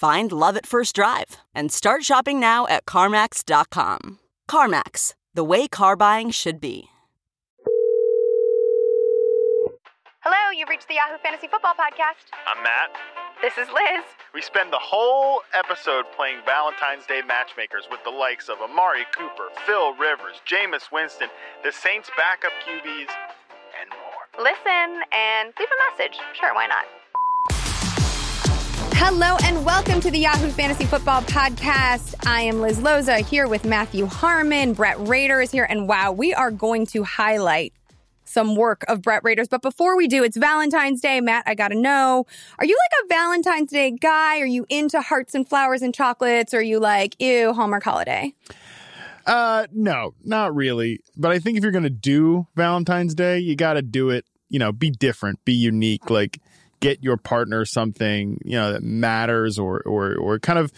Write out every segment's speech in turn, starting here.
Find love at first drive and start shopping now at CarMax.com. CarMax, the way car buying should be. Hello, you've reached the Yahoo Fantasy Football Podcast. I'm Matt. This is Liz. We spend the whole episode playing Valentine's Day matchmakers with the likes of Amari Cooper, Phil Rivers, Jameis Winston, the Saints' backup QBs, and more. Listen and leave a message. Sure, why not? Hello and welcome to the Yahoo Fantasy Football Podcast. I am Liz Loza here with Matthew Harmon. Brett Rader is here. And wow, we are going to highlight some work of Brett Rader's. But before we do, it's Valentine's Day. Matt, I gotta know, are you like a Valentine's Day guy? Are you into hearts and flowers and chocolates? Or are you like, ew, Hallmark holiday? Uh, no, not really. But I think if you're to do Valentine's Day, you got to do it, you know, be different, be unique. Like, get your partner something you know that matters or or or kind of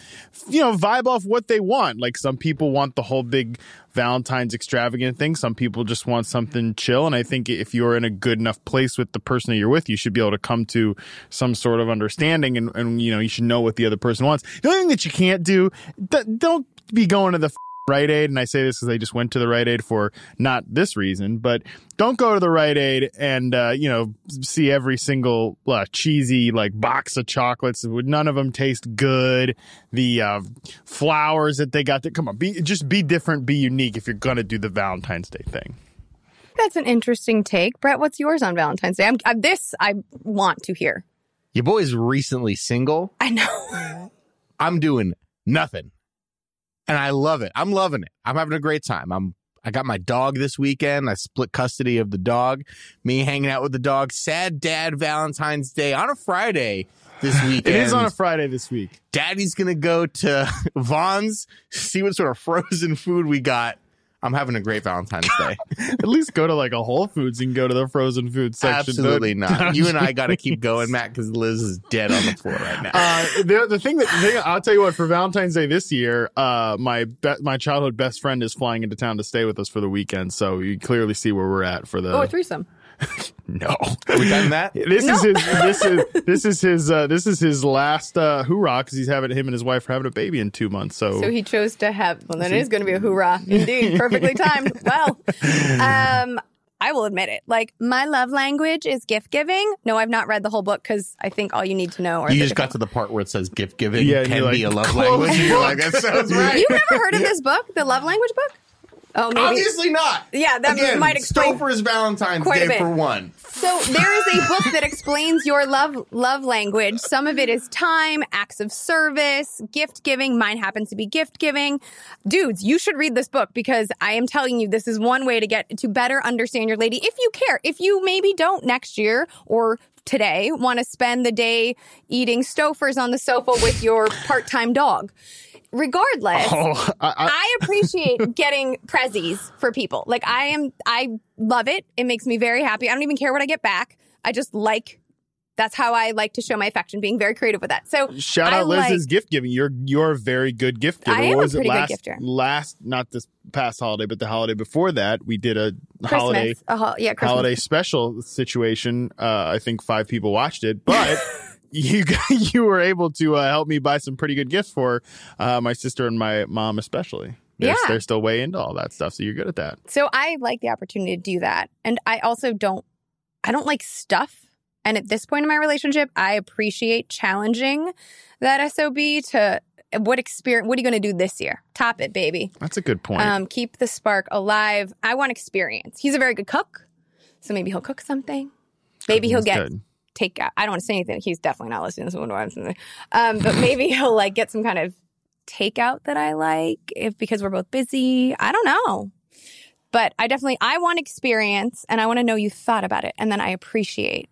you know vibe off what they want. Like some people want the whole big valentine's extravagant thing. Some people just want something chill. And i think if you're in a good enough place with the person that you're with you should be able to come to some sort of understanding and, and you know you should know what the other person wants. The only thing that you can't do don't be going to the Rite Aid, and I say this because I just went to the Rite Aid for not this reason, but don't go to the Rite Aid and uh, you know see every single uh, cheesy like box of chocolates. None of them taste good. The uh, flowers that they got, to, come on, be just be different, be unique if you're gonna do the Valentine's Day thing. That's an interesting take, Brett. What's yours on Valentine's Day? I'm, I'm this I want to hear. Your boy's recently single. I know. I'm doing nothing and I love it. I'm loving it. I'm having a great time. I'm I got my dog this weekend. I split custody of the dog. Me hanging out with the dog. Sad dad Valentine's Day on a Friday this weekend. it is on a Friday this week. Daddy's gonna go to Vons, see what sort of frozen food we got. I'm having a great Valentine's Day. At least go to like a Whole Foods and go to the frozen food section. Absolutely not. You and I got to keep going, Matt, because Liz is dead on the floor right now. Uh, the, the thing that the thing, I'll tell you what for Valentine's Day this year, uh, my be- my childhood best friend is flying into town to stay with us for the weekend. So you clearly see where we're at for the oh a threesome. no, Are we done that? this No. is his this is this is his uh, this is his last uh, hoorah because he's having him and his wife are having a baby in two months. So, So he chose to have. Well, then it is going to be a hoorah, indeed, perfectly timed. Well, um, I will admit it. Like my love language is gift giving. No, I've not read the whole book because I think all you need to know. Are You just got to the part where it says gift giving Yeah, can you're be a love language. You're like, that sounds right. You've never heard of this book, the love language book? Oh, maybe. Obviously not. Yeah, that Again, might explain Stouffer's Valentine's quite a Day bit. for one. So there is a book that explains your love love language. Some of it is time, acts of service, gift giving. Mine happens to be gift giving. Dudes, you should read this book because I am telling you this is one way to get to better understand your lady if you care. If you maybe don't next year or today want to spend the day eating Stouffer's on the sofa with your part-time dog. Regardless, oh, I, I, I appreciate getting prezzies for people. Like I am, I love it. It makes me very happy. I don't even care what I get back. I just like. That's how I like to show my affection, being very creative with that. So shout I out Liz's like- gift giving. You're you're a very good gift giver. I am what a was it pretty good last gifter. last not this past holiday, but the holiday before that? We did a Christmas, holiday a ho- yeah, Christmas. holiday special situation. Uh, I think five people watched it, but you you were able to uh, help me buy some pretty good gifts for uh, my sister and my mom, especially. They're, Yeah. they're still way into all that stuff, so you're good at that. So I like the opportunity to do that. And I also don't I don't like stuff. And at this point in my relationship, I appreciate challenging that SOB to what experience? What are you going to do this year? Top it, baby. That's a good point. Um, keep the spark alive. I want experience. He's a very good cook, so maybe he'll cook something. Maybe he'll get good. Take out. I don't want to say anything. He's definitely not listening to this one. Um, but maybe he'll like get some kind of takeout that I like if because we're both busy. I don't know. But I definitely I want experience and I want to know you thought about it and then I appreciate.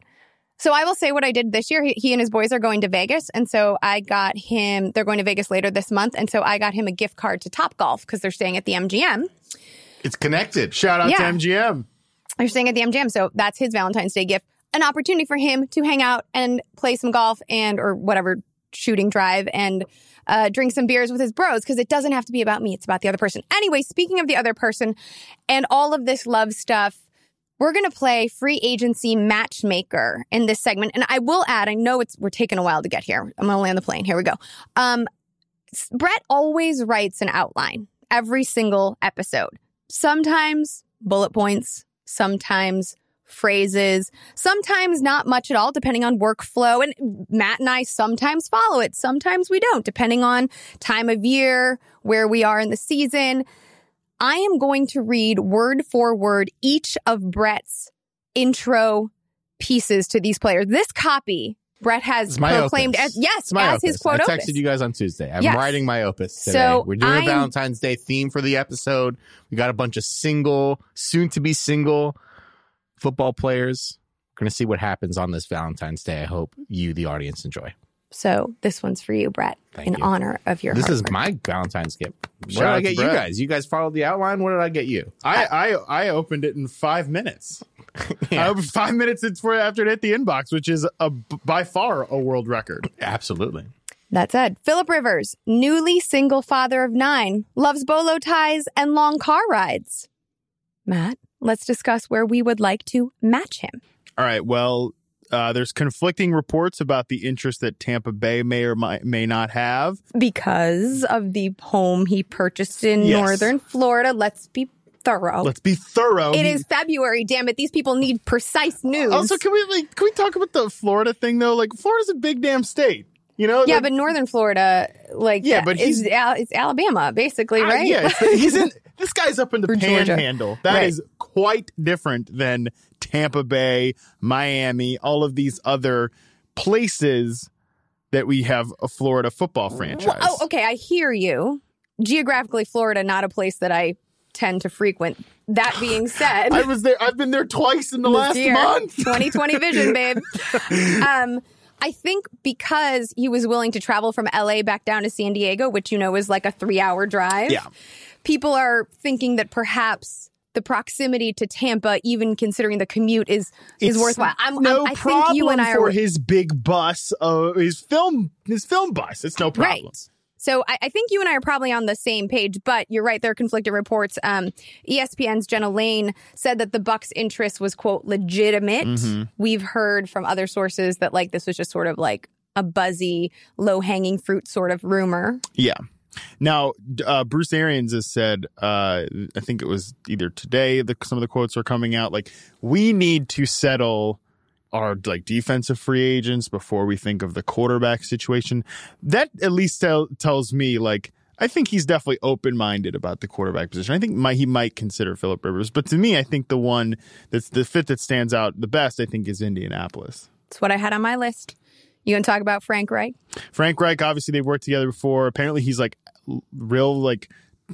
So I will say what I did this year. He, he and his boys are going to Vegas and so I got him they're going to Vegas later this month and so I got him a gift card to Top Golf because they're staying at the MGM. It's connected. Shout out Yeah. to MGM. They're staying at the MGM, so that's his Valentine's Day gift. An opportunity for him to hang out and play some golf and or whatever shooting drive and uh, drink some beers with his bros because it doesn't have to be about me; it's about the other person. Anyway, speaking of the other person and all of this love stuff, we're gonna play free agency matchmaker in this segment. And I will add, I know it's we're taking a while to get here. I'm only on the plane. Here we go. Um, Brett always writes an outline every single episode. Sometimes bullet points, sometimes phrases, sometimes not much at all, depending on workflow. And Matt and I sometimes follow it, sometimes we don't, depending on time of year, where we are in the season. I am going to read word for word each of Brett's intro pieces to these players. This copy Brett has proclaimed opus. as yes, as his quote I opus. texted you guys on Tuesday. I'm Yes. writing my opus today. So We're doing I'm- a Valentine's Day theme for the episode. We got a bunch of single, soon to be single football players. We're going to see what happens on this Valentine's Day. I hope you, the audience, enjoy. So this one's for you, Brett, Thank in you. honor of your. this is work. my Valentine's gift. What Shout did I get you guys? You guys followed the outline. What did I get you? I, I I opened it in five minutes. Yeah. I opened five minutes it's for after it hit the inbox, which is a by far a world record. Absolutely. That said, Philip Rivers, newly single father of nine, loves bolo ties and long car rides. Matt, let's discuss where we would like to match him. All right. Well, uh, there's conflicting reports about the interest that Tampa Bay may or might, may not have. Because of the home he purchased in Yes. northern Florida. Let's be thorough. Let's be thorough. it He- is February, damn it. These people need precise news. Also, can we like can we talk about the Florida thing though? Like Florida's a big damn state. You know? yeah, Like, but northern Florida, like, Yeah, but he's- it's Alabama, basically, right? yeah, he's in. This guy's up in the panhandle. That is Right. Quite different than Tampa Bay, Miami, all of these other places that we have a Florida football franchise. Well, oh, okay. I hear you. Geographically, Florida, not a place that I tend to frequent. That being said, I was there. I've been there twice in the last year, month. 2020 vision, babe. Um, I think because he was willing to travel from LA back down to San Diego, which you know is like a three hour drive. Yeah. People are thinking that perhaps the proximity to Tampa, even considering the commute, is is It's worthwhile. I'm, no I'm, I problem think you and I for are his big bus, uh, his film, his film bus. It's no problem. Right. So I, I think you and I are probably on the same page, but you're right. There are conflicting reports. Um, ESPN's Jenna Laine said that the Bucs' interest was quote legitimate. Mm-hmm. We've heard from other sources that like this was just sort of like a buzzy, low hanging fruit sort of rumor. Yeah. Now, uh, Bruce Arians has said, uh, I think it was either today that some of the quotes are coming out. Like, we need to settle our like defensive free agents before we think of the quarterback situation. That at least tell, tells me like I think he's definitely open minded about the quarterback position. I think my, he might consider Philip Rivers, but to me, I think the one that's the fit that stands out the best, I think, is Indianapolis. It's what I had on my list. You gonna talk about Frank Reich? Frank Reich, obviously they've worked together before. Apparently he's like real like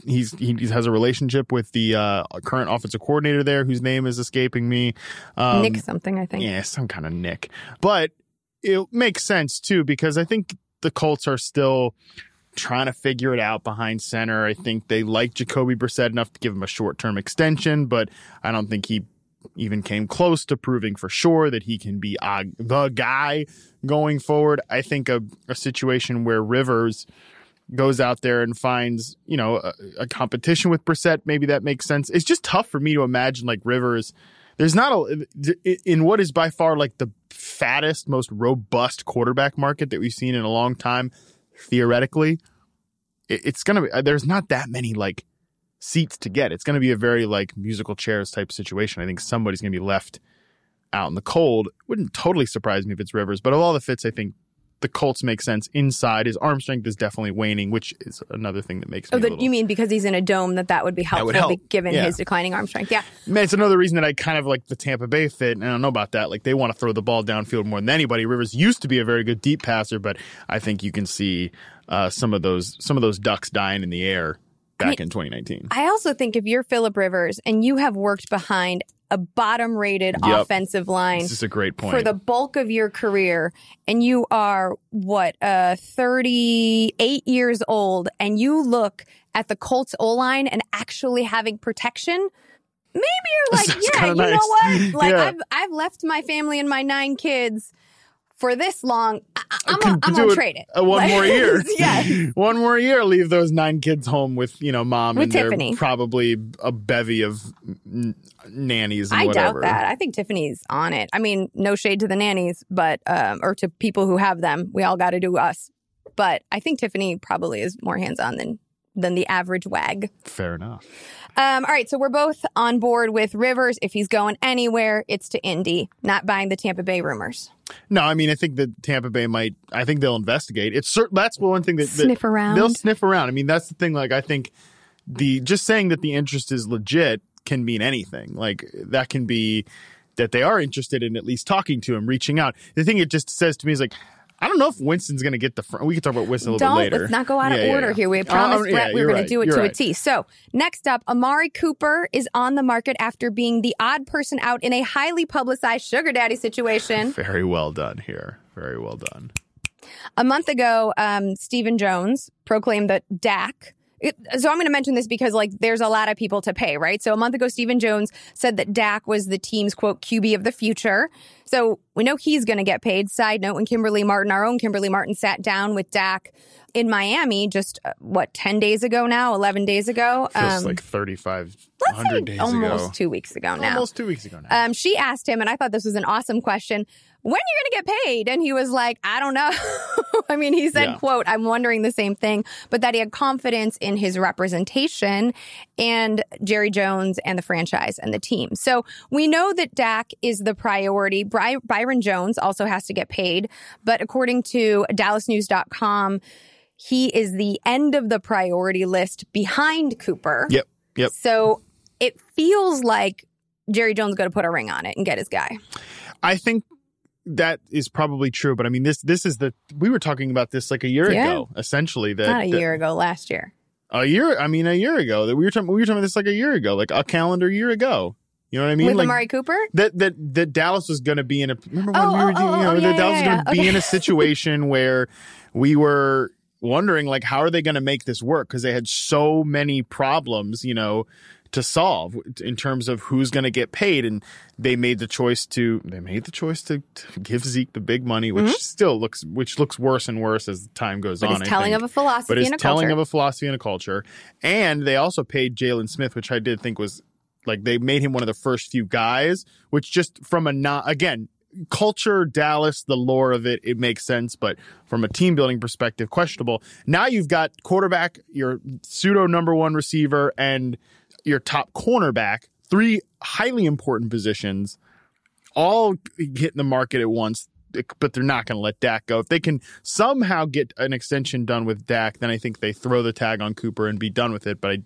he's he has a relationship with the uh, current offensive coordinator there, whose name is escaping me. Um, Nick something, I think. yeah, some kind of Nick. But it makes sense too because I think the Colts are still trying to figure it out behind center. I think they like Jacoby Brissett enough to give him a short term extension, but I don't think he even came close to proving for sure that he can be uh, the guy going forward. I think a, a situation where Rivers goes out there and finds, you know, a, a competition with Brissett, maybe that makes sense. It's just tough for me to imagine like Rivers. There's not a in what is by far like the fattest, most robust quarterback market that we've seen in a long time. Theoretically, it, it's gonna be. There's not that many like seats to get. It's gonna be a very like musical chairs type situation. I think somebody's gonna be left out in the cold. Wouldn't totally surprise me if it's Rivers, but of all the fits, I think the Colts make sense inside. His arm strength is definitely waning, which is another thing that makes Oh, me. a little, you mean because he's in a dome that that would be helpful would help. given Yeah. his declining arm strength? Yeah. Man, it's another reason that I kind of like the Tampa Bay fit. And I don't know about that. Like they want to throw the ball downfield more than anybody. Rivers used to be a very good deep passer, but I think you can see uh, some of those some of those ducks dying in the air back in 2019. I also think if you're Philip Rivers and you have worked behind a bottom rated Yep. offensive line This is a great point. for the bulk of your career and you are what uh 38 years old and you look at the Colts O line and actually having protection maybe you're like yeah you kinda know what like Yeah. I've I've left my family and my nine kids for this long I, I'm Can gonna, I'm gonna trade it uh, one more year. yeah one more year. Leave those nine kids home with you know mom With and their Tiffany. probably a bevy of n- nannies and I whatever. doubt that. I think Tiffany's on it. I mean, no shade to the nannies, but um, or to people who have them. We all got to do us. But I think Tiffany probably is more hands on than than the average wag. Fair enough. Um, all right, so we're both on board with Rivers. If he's going anywhere, it's to Indy, not buying the Tampa Bay rumors. No, I mean I think that Tampa Bay might. I think they'll investigate. It's cer- that's one thing that, that Sniff around. They'll sniff around. I mean that's the thing. Like I think the just saying that the interest is legit can mean anything. Like that can be that they are interested in at least talking to him, reaching out. The thing it just says to me is like. I don't know if Winston's going to get the. front. we can talk about Winston a little Don't bit later. let's not go out of Yeah, yeah, order yeah. here. We promised yeah, Brett we were going right. to do it You're to a right. T. So next up, Amari Cooper is on the market after being the odd person out in a highly publicized sugar daddy situation. Very well done here. Very well done. A month ago, um, Stephen Jones proclaimed that Dak. It, so I'm going to mention this because like there's a lot of people to pay, right? So a month ago, Stephen Jones said that Dak was the team's quote QB of the future. So we know he's going to get paid. Side note: When Kimberly Martin, our own Kimberly Martin, sat down with Dak in Miami just uh, what ten days ago now, eleven days ago, Feels um, like 3,500 let's say days almost ago. two weeks ago now. Almost two weeks ago now. Um, she asked him, and I thought this was an awesome question. When are you going to get paid? And he was like, I don't know. I mean, he said, Yeah. quote, I'm wondering the same thing, but that he had confidence in his representation and Jerry Jones and the franchise and the team. So we know that Dak is the priority. Byron Jones also has to get paid, but according to DallasNews.com, he is the end of the priority list behind Cooper. yep. Yep. So it feels like Jerry Jones got to put a ring on it and get his guy. I think that is probably true, but I mean this this is the we were talking about this like a year Yeah. ago, essentially. That Not a that- year ago, last year. A year. I mean, a year ago. That we were talking. We were talking about this like a year ago, like a calendar year ago. You know what I mean? With like, Amari Cooper? that that that Dallas was going to be in a. Remember when Oh, we were oh, doing? oh, you know, oh, that yeah, Dallas yeah, was going yeah. to be in a situation where we were wondering, like, how are they going to make this work? Because they had so many problems, you know, to solve in terms of who's going to get paid, and they made the choice to. They made the choice to, to give Zeke the big money, which still looks, which looks worse and worse as time goes Mm-hmm. But on. it's I telling think of a philosophy but it's and a telling culture. of a philosophy and a culture. And they also paid Jaylon Smith, which I did think was like they made him one of the first few guys, which just from a not again culture Dallas, the lore of it, it makes sense, but from a team building perspective, questionable. Now you've got quarterback, your pseudo number one receiver, and your top cornerback, three highly important positions all hit in the market at once, but they're not going to let Dak go. If they can somehow get an extension done with Dak, then I think they throw the tag on Cooper and be done with it. But I,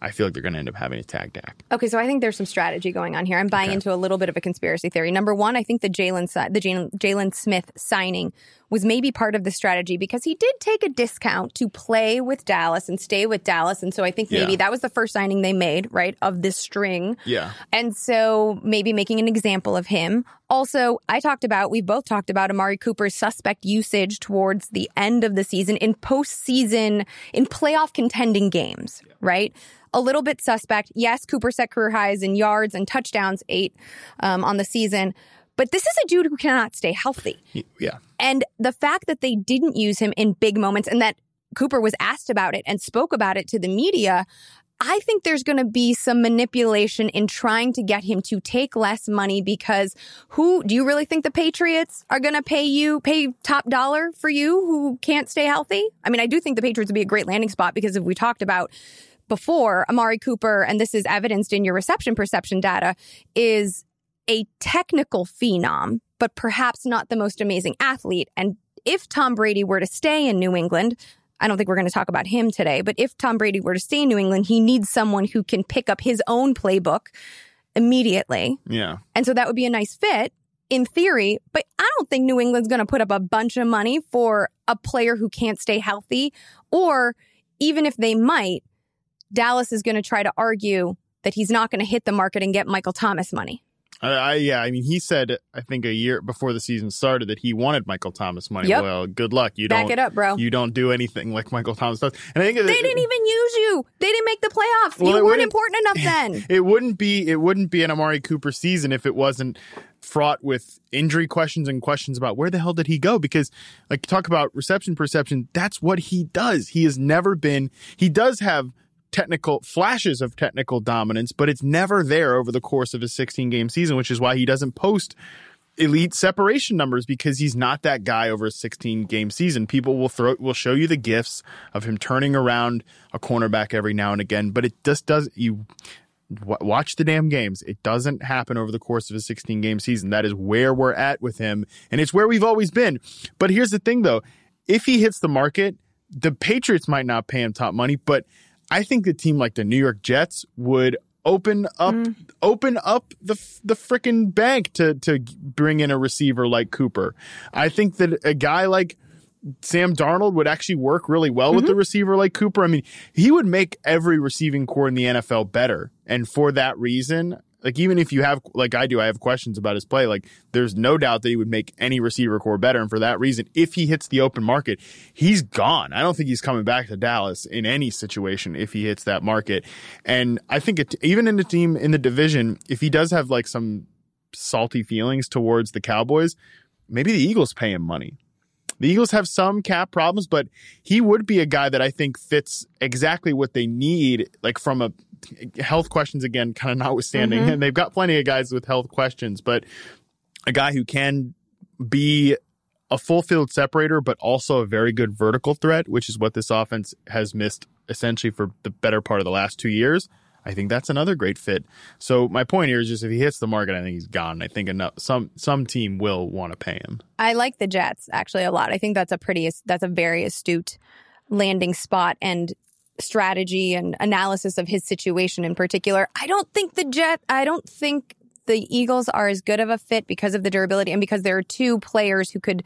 I feel like they're going to end up having to tag Dak. Okay, so I think there's some strategy going on here. I'm buying Okay. into a little bit of a conspiracy theory. Number one, I think the Jalen the Jaylon Smith signing was maybe part of the strategy because he did take a discount to play with Dallas and stay with Dallas, and so I think maybe Yeah. that was the first signing they made, right, of this string. Yeah. And so maybe making an example of him. Also, I talked about, we both talked about Amari Cooper's suspect usage towards the end of the season in postseason, in playoff contending games, right? A little bit suspect. Yes, Cooper set career highs in yards and touchdowns, eight um, on the season. But this is a dude who cannot stay healthy. Yeah. And the fact that they didn't use him in big moments and that Cooper was asked about it and spoke about it to the media, I think there's going to be some manipulation in trying to get him to take less money because who do you really think the Patriots are going to pay you, pay top dollar for you who can't stay healthy? I mean, I do think the Patriots would be a great landing spot because if we talked about before, Amari Cooper, and this is evidenced in your reception perception data, is a technical phenom, but perhaps not the most amazing athlete. And if Tom Brady were to stay in New England, I don't think we're going to talk about him today, but if Tom Brady were to stay in New England, he needs someone who can pick up his own playbook immediately. Yeah. And so that would be a nice fit in theory, but I don't think New England's going to put up a bunch of money for a player who can't stay healthy. Or even if they might, Dallas is going to try to argue that he's not going to hit the market and get Michael Thomas money. I, I yeah, I mean, he said I think a year before the season started that he wanted Michael Thomas money. Yep. Well, good luck. You Back don't it up, bro. You don't do anything like Michael Thomas does. And I think They didn't even use you. They didn't make the playoffs. Well, you weren't important enough then. It wouldn't be it wouldn't be an Amari Cooper season if it wasn't fraught with injury questions and questions about where the hell did he go because like talk about reception perception that's what he does he has never been he does have technical flashes of technical dominance but it's never there over the course of a 16 game season which is why he doesn't post elite separation numbers because he's not that guy over a 16 game season. People will throw will show you the gifts of him turning around a cornerback every now and again, but it just does you watch the damn games. It doesn't happen over the course of a 16 game season. That is where we're at with him and it's where we've always been. But here's the thing though, if he hits the market, the Patriots might not pay him top money, but I think the team like the New York Jets would open up mm. open up the the frickin' bank to to bring in a receiver like Cooper. I think that a guy like Sam Darnold would actually work really well with mm-hmm. the receiver like Cooper. I mean, he would make every receiving corps in the NFL better. And for that reason, like even if you have like I do, I have questions about his play. Like there's no doubt that he would make any receiver corps better. And for that reason, if he hits the open market, he's gone. I don't think he's coming back to Dallas in any situation if he hits that market. And I think it, even in the team in the division, if he does have like some salty feelings towards the Cowboys, maybe the Eagles pay him money. The Eagles have some cap problems, but he would be a guy that I think fits exactly what they need, like from a health questions again, kind of notwithstanding. Mm-hmm. And they've got plenty of guys with health questions, but a guy who can be a full field separator, but also a very good vertical threat, which is what this offense has missed essentially for the better part of the last two years. I think that's another great fit. So my point here is just if he hits the market, I think he's gone. I think enough some some team will want to pay him. I like the Jets actually a lot. I think that's a pretty that's a very astute landing spot and strategy and analysis of his situation in particular. I don't think the Jet I don't think the Eagles are as good of a fit because of the durability and because there are two players who could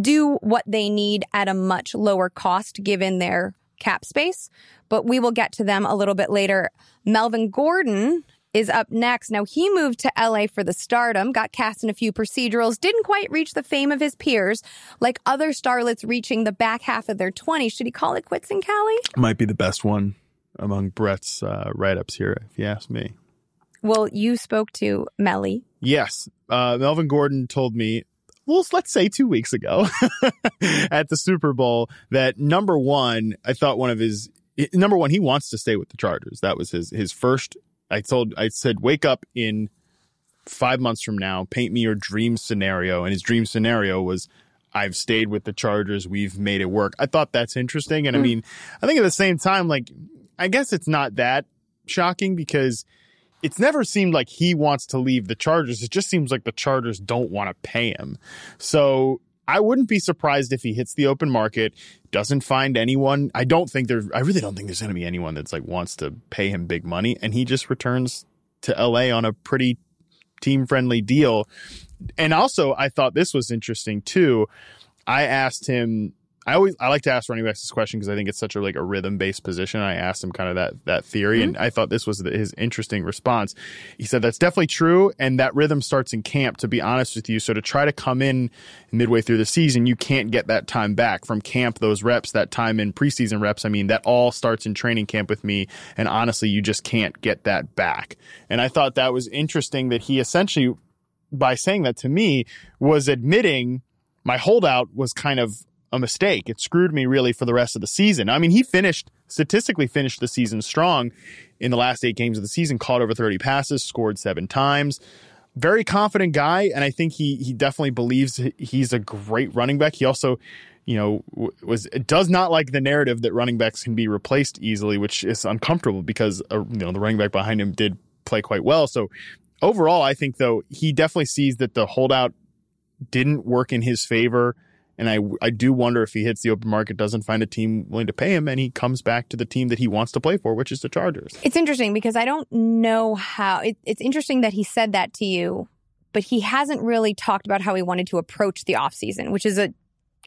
do what they need at a much lower cost given their cap space. But we will get to them a little bit later. Melvin Gordon is up next. Now, he moved to LA for the stardom, got cast in a few procedurals, didn't quite reach the fame of his peers, like other starlets reaching the back half of their 20s. Should he call it quits in Cali? Might be the best one among Brett's uh, write ups here, if you ask me. Well, you spoke to Melly. Yes. Uh, Melvin Gordon told me, well, let's say two weeks ago at the Super Bowl that number one, I thought one of his number one, he wants to stay with the Chargers. That was his, his first. I told, I said, wake up in five months from now, paint me your dream scenario. And his dream scenario was, I've stayed with the Chargers. We've made it work. I thought that's interesting. And I hmm. mean, I think at the same time, like, I guess it's not that shocking because it's never seemed like he wants to leave the Chargers. It just seems like the Chargers don't want to pay him. So I wouldn't be surprised if he hits the open market, doesn't find anyone. I don't think there's, I really don't think there's going to be anyone that's like wants to pay him big money. And he just returns to LA on a pretty team friendly deal. And also, I thought this was interesting too. I asked him. I always I like to ask running backs this question because I think it's such a like a rhythm based position. I asked him kind of that that theory, and mm-hmm. I thought this was the, his interesting response. He said that's definitely true, and that rhythm starts in camp. To be honest with you, so to try to come in midway through the season, you can't get that time back from camp. Those reps, that time in preseason reps. I mean, that all starts in training camp with me, and honestly, you just can't get that back. And I thought that was interesting that he essentially by saying that to me was admitting my holdout was kind of a mistake. It screwed me really for the rest of the season. I mean, he finished statistically finished the season strong in the last eight games of the season, caught over 30 passes, scored seven times. Very confident guy, and I think he he definitely believes he's a great running back. He also, you know, was does not like the narrative that running backs can be replaced easily, which is uncomfortable because uh, you know the running back behind him did play quite well. So overall, I think though he definitely sees that the holdout didn't work in his favor And I, I do wonder if he hits the open market, doesn't find a team willing to pay him, and he comes back to the team that he wants to play for, which is the Chargers. It's interesting because I don't know how. It, it's interesting that he said that to you, but he hasn't really talked about how he wanted to approach the offseason, which is a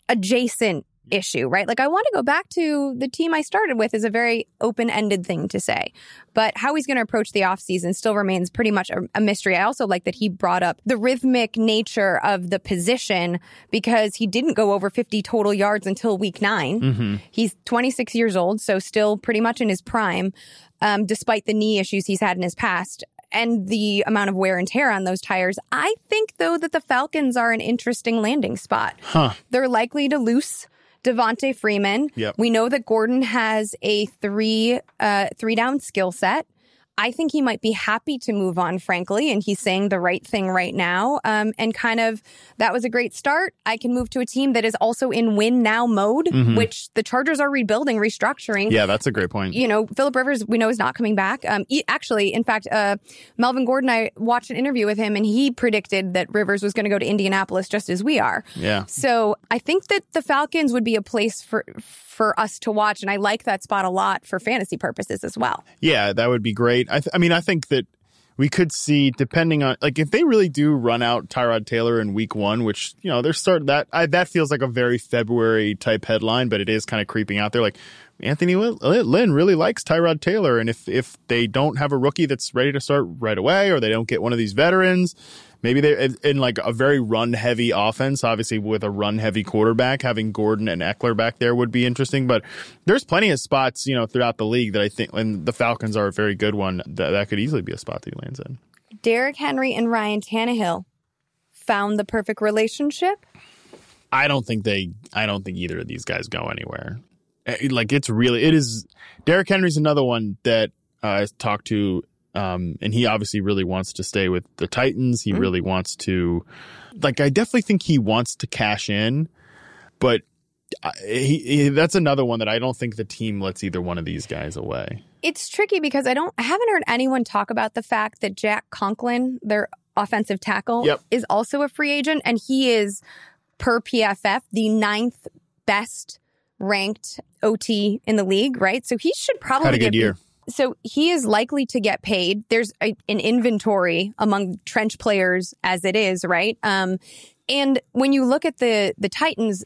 adjacent issue, right? Like I want to go back to the team I started with is a very open-ended thing to say. But how he's going to approach the offseason still remains pretty much a, a, mystery. I also like that he brought up the rhythmic nature of the position because he didn't go over 50 total yards until week 9. Mm-hmm. He's 26 years old, so still pretty much in his prime. Um, despite the knee issues he's had in his past and the amount of wear and tear on those tires. I think, though, that the Falcons are an interesting landing spot. Huh. They're likely to loose Devonta Freeman. Yep. We know that Gordon has a three uh, three down skill set. I think he might be happy to move on, frankly, and he's saying the right thing right now. Um, and kind of that was a great start. I can move to a team that is also in win now mode, Mhm. which the Chargers are rebuilding, restructuring. Yeah, that's a great point. You know, Philip Rivers, we know is not coming back. Um, he, actually, in fact, uh, Melvin Gordon, I watched an interview with him, and he predicted that Rivers was going to go to Indianapolis just as we are. Yeah. So I think that the Falcons would be a place for for us to watch, and I like that spot a lot for fantasy purposes as well. Yeah, that would be great. I, th- I mean, I think that we could see, depending on like if they really do run out Tyrod Taylor in Week One, which you know they're start that I, that feels like a very February type headline, but it is kind of creeping out there. Like Anthony Lynn really likes Tyrod Taylor, and if if they don't have a rookie that's ready to start right away, or they don't get one of these veterans. Maybe they in like a very run heavy offense, obviously with a run heavy quarterback, having Gordon and Ekeler back there would be interesting. But there's plenty of spots, you know, throughout the league that I think, and the Falcons are a very good one that, that could easily be a spot that he lands in. Derrick Henry and Ryan Tannehill found the perfect relationship. I don't think they, I don't think either of these guys go anywhere. Eh, Like it's really, it is. Derrick Henry's another one that uh, I talked to, um, and he obviously really wants to stay with the Titans. He really wants to, like, I definitely think he wants to cash in, but I- he, he that's another one that I don't think the team lets either one of these guys away. It's tricky because I don't I haven't heard anyone talk about the fact that Jack Conklin, their offensive tackle, Yep. is also a free agent, and he is per PFF the ninth best ranked OT in the league. Right, so he should probably Had a get good year. So he is likely to get paid. There's a, an inventory among trench players as it is, right? Um, and when you look at the the Titans,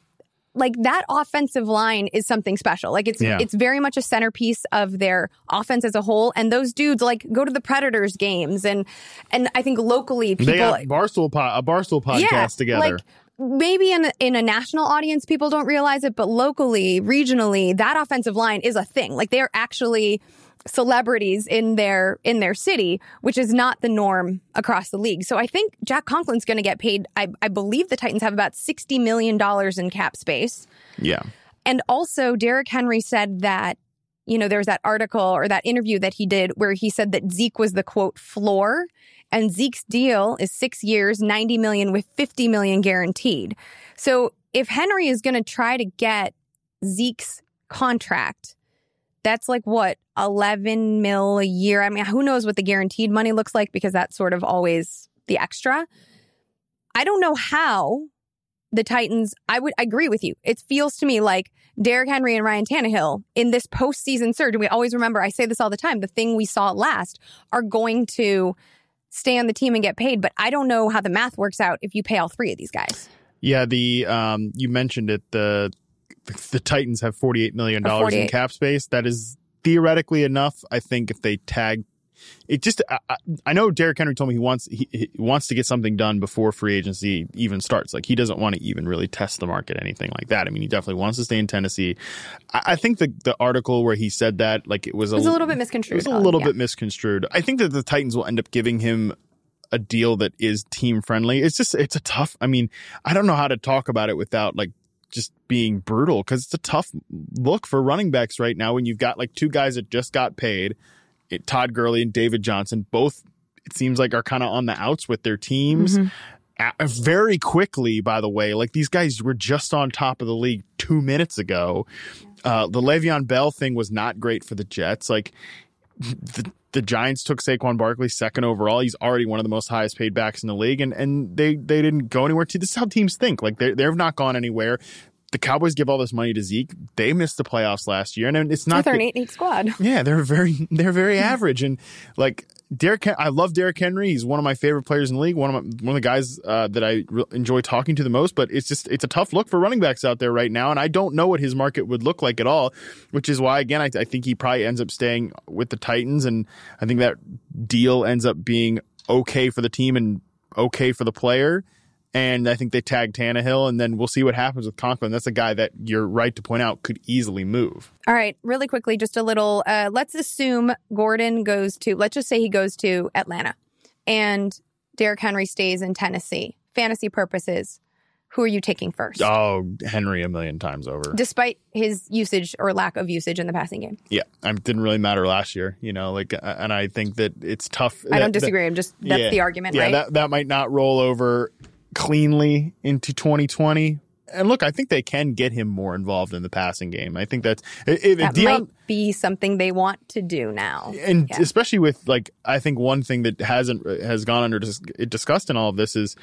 like that offensive line is something special. Like it's Yeah. it's very much a centerpiece of their offense as a whole. And those dudes like go to the Predators games and and I think locally people they got Barstool po- a Barstool podcast together. like maybe in in a national audience, people don't realize it, but locally, regionally, that offensive line is a thing. Like they're actually celebrities in their in their city, which is not the norm across the league. So I think Jack Conklin's going to get paid. I, I believe the Titans have about sixty million dollars in cap space. yeah. And also, Derrick Henry said that, you know, there was that article or that interview that he did where he said that Zeke was the quote floor. And Zeke's deal is six years, 90 million with 50 million guaranteed. So if Henry is going to try to get Zeke's contract, that's like what, 11 mil a year? I mean, who knows what the guaranteed money looks like because that's sort of always the extra. I don't know how the Titans, I would agree with you. It feels to me like Derrick Henry and Ryan Tannehill in this postseason surge, and we always remember, I say this all the time, the thing we saw last are going to stay on the team and get paid. But I don't know how the math works out if you pay all three of these guys. Yeah, the um you mentioned it the the Titans have forty eight million dollars in cap space. That is theoretically enough. I think if they tag it just I, I- know Derrick Henry told me he wants he, he wants to get something done before free agency even starts. Like he doesn't want to even really test the market anything like that. I mean, he definitely wants to stay in Tennessee. I, I think the the article where he said that like it was It was a little bit misconstrued. it was a little Yeah. bit misconstrued. I think that the Titans will end up giving him a deal that is team friendly. It's just it's a tough. I mean, I don't know how to talk about it without like just being brutal because it's a tough look for running backs right now when you've got like two guys that just got paid, it, Todd Gurley and David Johnson, both it seems like are kind of on the outs with their teams. A- very quickly, by the way, like these guys were just on top of the league two minutes ago. Uh, the Le'Veon Bell thing was not great for the Jets. Like the, the Giants took Saquon Barkley second overall. He's already one of the most highest paid backs in the league, and and they they didn't go anywhere. This is how teams think. Like they they've not gone anywhere. The Cowboys give all this money to Zeke. They missed the playoffs last year, and it's not. With our that- eight eight squad. yeah, they're very they're very average, and like Derek, I love Derrick Henry. He's one of my favorite players in the league. One of my, one of the guys uh, that I re- enjoy talking to the most. But it's just it's a tough look for running backs out there right now, and I don't know what his market would look like at all. Which is why, again, I, I think he probably ends up staying with the Titans, and I think that deal ends up being okay for the team and okay for the player. And I think they tag Tannehill, and then we'll see what happens with Conklin. That's a guy that you're right to point out could easily move. All right, really quickly, just a little. Uh, let's assume Gordon goes to. Let's just say he goes to Atlanta, and Derrick Henry stays in Tennessee. Fantasy purposes, who are you taking first? Oh, Henry a million times over. Despite his usage or lack of usage in the passing game, Yeah, I it didn't really matter last year, you know. Like, uh, and I think that it's tough. I don't that- disagree. I'm just that's yeah. the argument, yeah, right? that that might not roll over cleanly into 2020. And look, I think they can get him more involved in the passing game. I think that's if, if that Dion- might be something they want to do now. and Yeah. especially with like I think one thing that hasn't has gone under dis- discussed in all of this is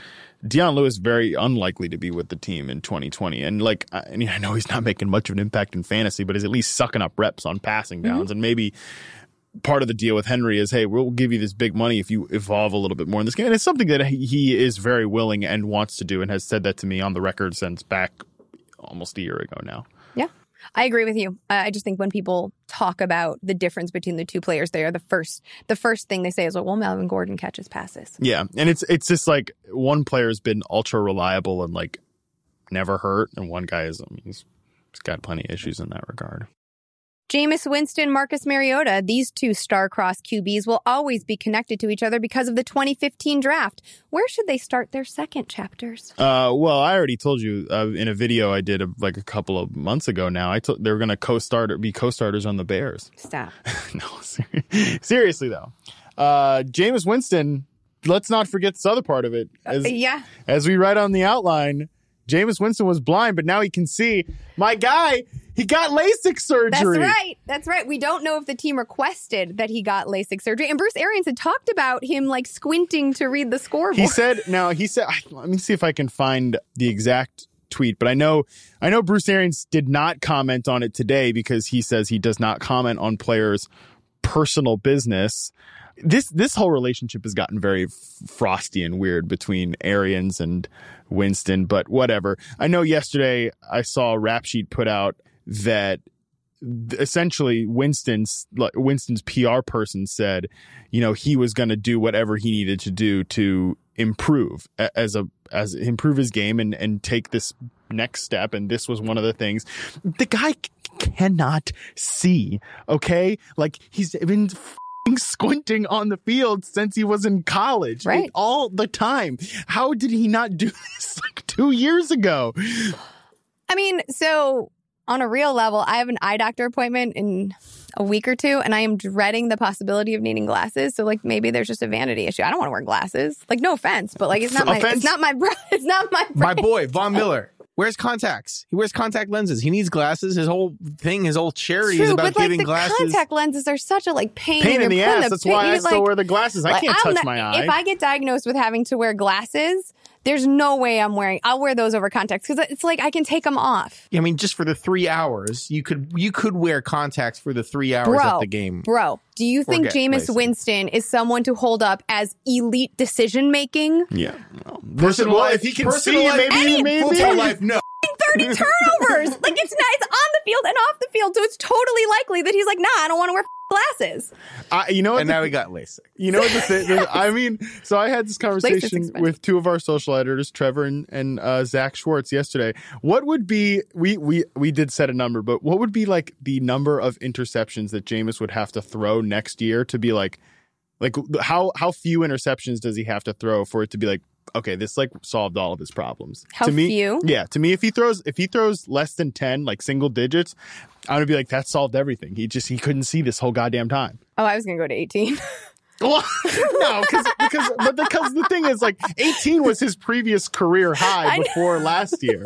Dion Lewis very unlikely to be with the team in 2020 and like I, and I know he's not making much of an impact in fantasy but is at least sucking up reps on passing Mm-hmm. downs and maybe part of the deal with Henry is hey we'll give you this big money if you evolve a little bit more in this game and it's something that he, is very willing and wants to do and has said that to me on the record since back almost a year ago now Yeah, I agree with you. I just think when people talk about the difference between the two players, they are the first. The first thing they say is, "Well, Melvin Gordon catches passes." Yeah, and it's it's just like one player has been ultra reliable and like never hurt, and one guy is I mean, he's, he's got plenty of issues in that regard. Jameis Winston, Marcus Mariota, these two star-crossed QBs will always be connected to each other because of the 2015 draft. Where should they start their second chapters? Uh, well, I already told you uh, in a video I did uh like a couple of months ago. Now I told they were going to co-start be co-starters on the Bears. Stop. no, ser- seriously though, uh, Jameis Winston. Let's not forget this other part of it. As, yeah. as we write on the outline, Jameis Winston was blind, but now he can see. My guy, he got LASIK surgery. That's right. That's right. We don't know if the team requested that he got LASIK surgery. And Bruce Arians had talked about him like squinting to read the scoreboard. He said, now he said, let me see if I can find the exact tweet, but I know, I know Bruce Arians did not comment on it today because he says he does not comment on players' personal business. This, this whole relationship has gotten very f- frosty and weird between Arians and Winston, but whatever. I know yesterday I saw a rap sheet put out that essentially Winston's like Winston's PR person said, you know, he was going to do whatever he needed to do to improve as a as improve his game and and take this next step. And this was one of the things the guy c- cannot see okay? Like he's been f***ing squinting on the field since he was in college Right. like, all the time. How did he not do this like 2 years ago? I mean, so on a real level, I have an eye doctor appointment in a week or two, and I am dreading the possibility of needing glasses. So, like, maybe there's just a vanity issue. I don't want to wear glasses. Like, no offense, but like, it's not my, it's not my, bro- it's not my, My boy, Von Miller, wears contacts. He wears contact lenses. He needs glasses. His whole thing, his whole charity is True, about but like giving the glasses. contact lenses are such a like pain. pain in the ass that's pain- why I still like- wear the glasses I can't touch not- my eye If I get diagnosed with having to wear glasses, there's no way I'm wearing. I'll wear those over contacts because it's like I can take them off. I mean, just for the three hours, you could you could wear contacts for the three hours Bro, at the game. bro, do you think get Jameis LASIK. Winston is someone to hold up as elite decision making? yeah Personal well, life, if he can personal see, life, maybe any maybe Football life, no. 30 turnovers. like it's not, it's on the field and off the field. So it's totally likely that he's like, nah, I don't want to wear glasses. I, you know what And the- now we got LASIK. You know what the thing? I mean, so I had this conversation with two of our social editors, Trevor and, and uh, Zach Schwartz, yesterday. What would be we we we did set a number, but what would be like the number of interceptions that Jameis would have to throw next year to be like, like how how few interceptions does he have to throw for it to be like, okay, this like solved all of his problems? How to me, few? Yeah, to me, if he throws if he throws less than ten, like single digits, I'm gonna be like, that solved everything. He just he couldn't see this whole goddamn time. Oh, I was to go to 18. Well, no, because because but because the thing is like 18 was his previous career high before last year.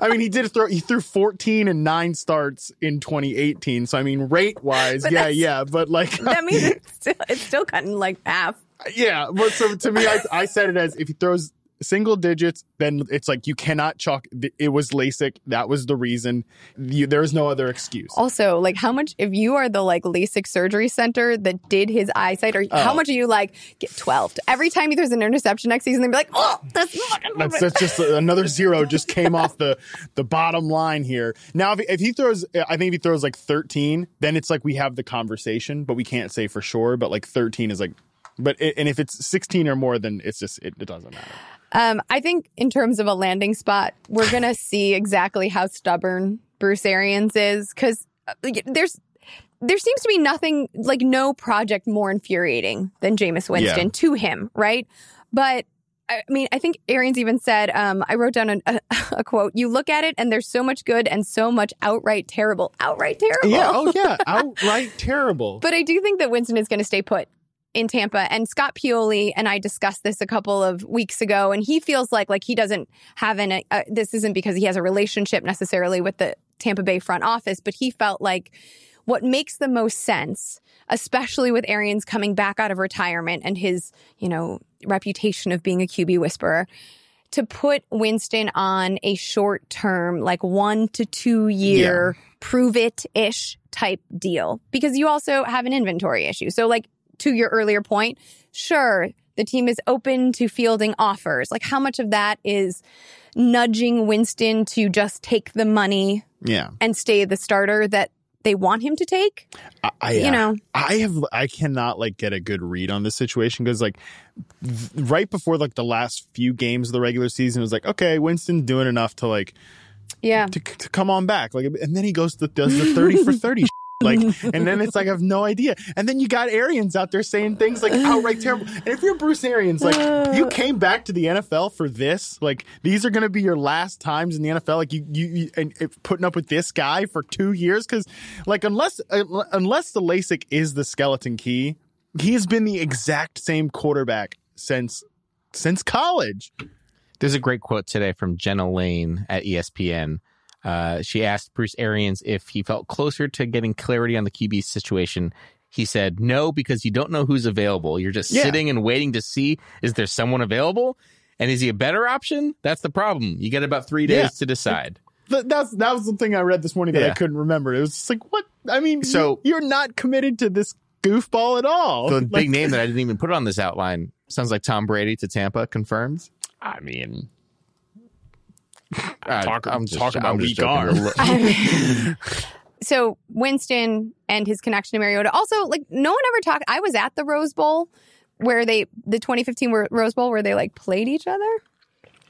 I mean, he did throw he threw 14 and nine starts in 2018. So I mean, rate wise, But yeah, yeah, but like That means it's still, it's still cutting like half. Yeah, but so to me, I, I said it as if he throws single digits, then it's like you cannot chalk. It was LASIK. That was the reason. You, there is no other excuse. Also, like how much if you are the like LASIK surgery center that did his eyesight, or how Oh. much are you like get twelve? Every time there's an interception next season, they'd be like, oh, that's That's, that's just another zero just came off the the bottom line here. Now, if, if he throws, I think if he throws like 13, then it's like we have the conversation, but we can't say for sure. But like 13 is like, but it, and if it's 16 or more, then it's just it, it doesn't matter. Um, I think in terms of a landing spot, we're gonna see exactly how stubborn Bruce Arians is because there's there seems to be nothing like no project more infuriating than Jameis Winston Yeah. to him, right? But I mean, I think Arians even said, um, I wrote down a, a quote. You look at it, and there's so much good and so much outright terrible. Outright terrible. Yeah. Oh yeah. Outright terrible. But I do think that Winston is going to stay put in Tampa. And Scott Pioli and I discussed this a couple of weeks ago, and he feels like like he doesn't have an. Uh, this isn't because he has a relationship necessarily with the Tampa Bay front office, but he felt like what makes the most sense, especially with Arians coming back out of retirement and his you know reputation of being a QB whisperer. To put Winston on a short term, like one to two year, prove it ish type deal, because you also have an inventory issue. So, like, to your earlier point, sure, the team is open to fielding offers. Like, how much of that is nudging Winston to just take the money Yeah. and stay the starter that they want him to take? I, I, You uh, know. I have I cannot like get a good read on this situation because like th- right before like the last few games of the regular season it was like okay Winston's doing enough to like Yeah. to, to come on back like and then he goes to does the 30 for 30 like and then it's like I have no idea. And then you got Arians out there saying things like outright terrible. And if you're Bruce Arians like you came back to the NFL for this like these are going to be your last times in the NFL like you you, you and and putting up with this guy for 2 years? Cuz like unless uh, unless the LASIK is the skeleton key he has been the exact same quarterback since since college. There's a great quote today from Jenna Laine at ESPN. Uh, she asked Bruce Arians if he felt closer to getting clarity on the QB situation. He said, no, because you don't know who's available. You're just Yeah. sitting and waiting to see is there someone available? And is he a better option? That's the problem. You get about three days Yeah. to decide. Th- that's that was the thing I read this morning that I couldn't remember. It was just like, what? I mean, So- so you're not committed to this goofball at all. The Like- big name that I didn't even put on this outline sounds like Tom Brady to Tampa confirmed. I mean, Talk- I'm just, talk about I'm weak arm. so Winston and his connection to Mariota. Also, like no one ever talked. I was at the Rose Bowl where they the 2015 Rose Bowl where they like played each other.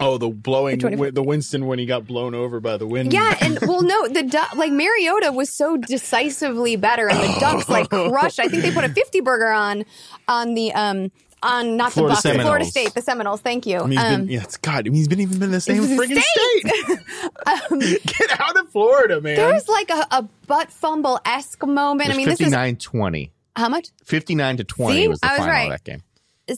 oh, the blowing, The the Winston when he got blown over by the wind. Yeah, and well, no, the Du- like Mariota was so decisively better, and the Ducks like crushed. I think they put a 50 burger on on the um on not Florida the Bucs, Florida State, the Seminoles. Thank you. I mean, he's Um, been, yeah, it's God. I mean, he's been even been in the same the freaking state. um, Get out of Florida, man. there's like a, a butt fumble esque moment. I mean, this is 59 20. how much? 59 to 20 See? was the I was final right. of that game.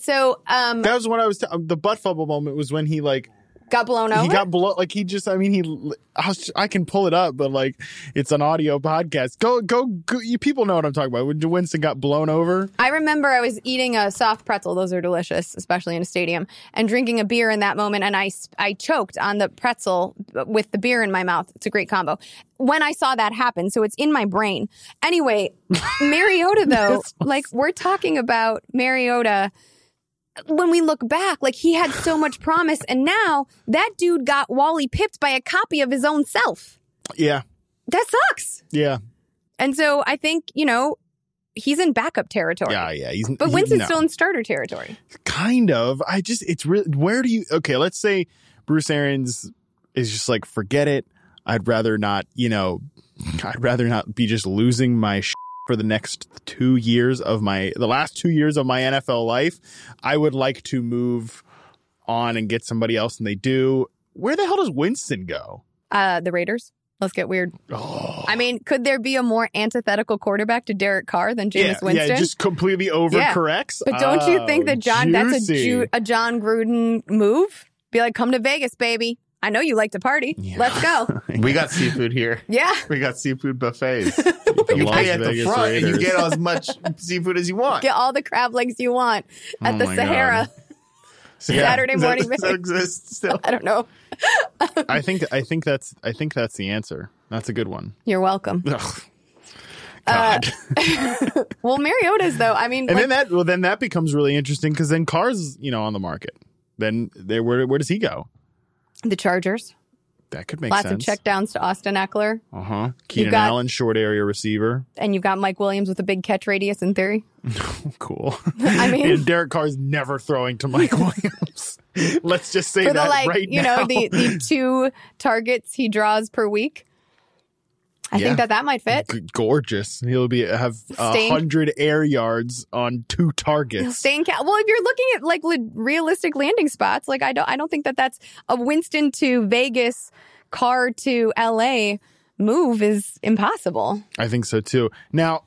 So um, that was when I was t- the butt fumble moment was when he like got blown over. he got blow like he just I mean he I, was, I can pull it up but like it's an audio podcast. Go go, go you people know what I'm talking about. When Winston got blown over. I remember I was eating a soft pretzel; those are delicious, especially in a stadium, and drinking a beer in that moment, and I I choked on the pretzel with the beer in my mouth. It's a great combo. When I saw that happen, so it's in my brain. Anyway, Mariota though, like we're talking about Mariota. When we look back, like he had so much promise, and now that dude got Wally pipped by a copy of his own self. Yeah. That sucks. Yeah. And so I think you know he's in backup territory. Yeah, yeah. He's But Winston's no. still in starter territory. kind of. I just it's really where do you okay, let's say Bruce Arians is just like forget it. I'd rather not, you know, I'd rather not be just losing my sh- for the next 2 years of my the last 2 years of my NFL life. I would like to move on and get somebody else and they do. Where the hell does Winston go? Uh, the Raiders. Let's get weird. Oh. I mean, could there be a more antithetical quarterback to Derek Carr than Jameis yeah, Winston? yeah, just completely overcorrects. but don't you think Oh, that Jon that's a, juicy. Ju- a Jon Gruden move? Be like, come to Vegas, baby. I know you like to party. Yeah. Let's go. We got seafood here. Yeah. We got seafood buffets. You Las pay at the Vegas front and you get as much seafood as you want. Get all the crab legs you want at Oh the my Sahara. Saturday Does that- morning does that exists still? I don't know. I think I think that's I think that's the answer. That's a good one. You're welcome. Ugh. Uh, God. Well, Mariota's though. I mean, and like, then that well then that becomes really interesting because then Carr's you know on the market. Then there where where does he go? The Chargers. That could make Lots sense. of checkdowns to Austin Ekeler, Uh huh. Keenan got- Allen, short area receiver. and you've got Mike Williams with a big catch radius in theory. Cool. I mean- and Derek Carr's never throwing to Mike Williams. Let's just say For the that like, right you now. know, the the two targets he draws per week. I Yeah. think that that might fit. G- gorgeous. He'll be have a hundred air yards on two targets. Staying ca- well, if you're looking at like le- realistic landing spots, like I don't, I don't think that that's a Winston to Vegas, Carr to LA move is impossible. I think so too. Now,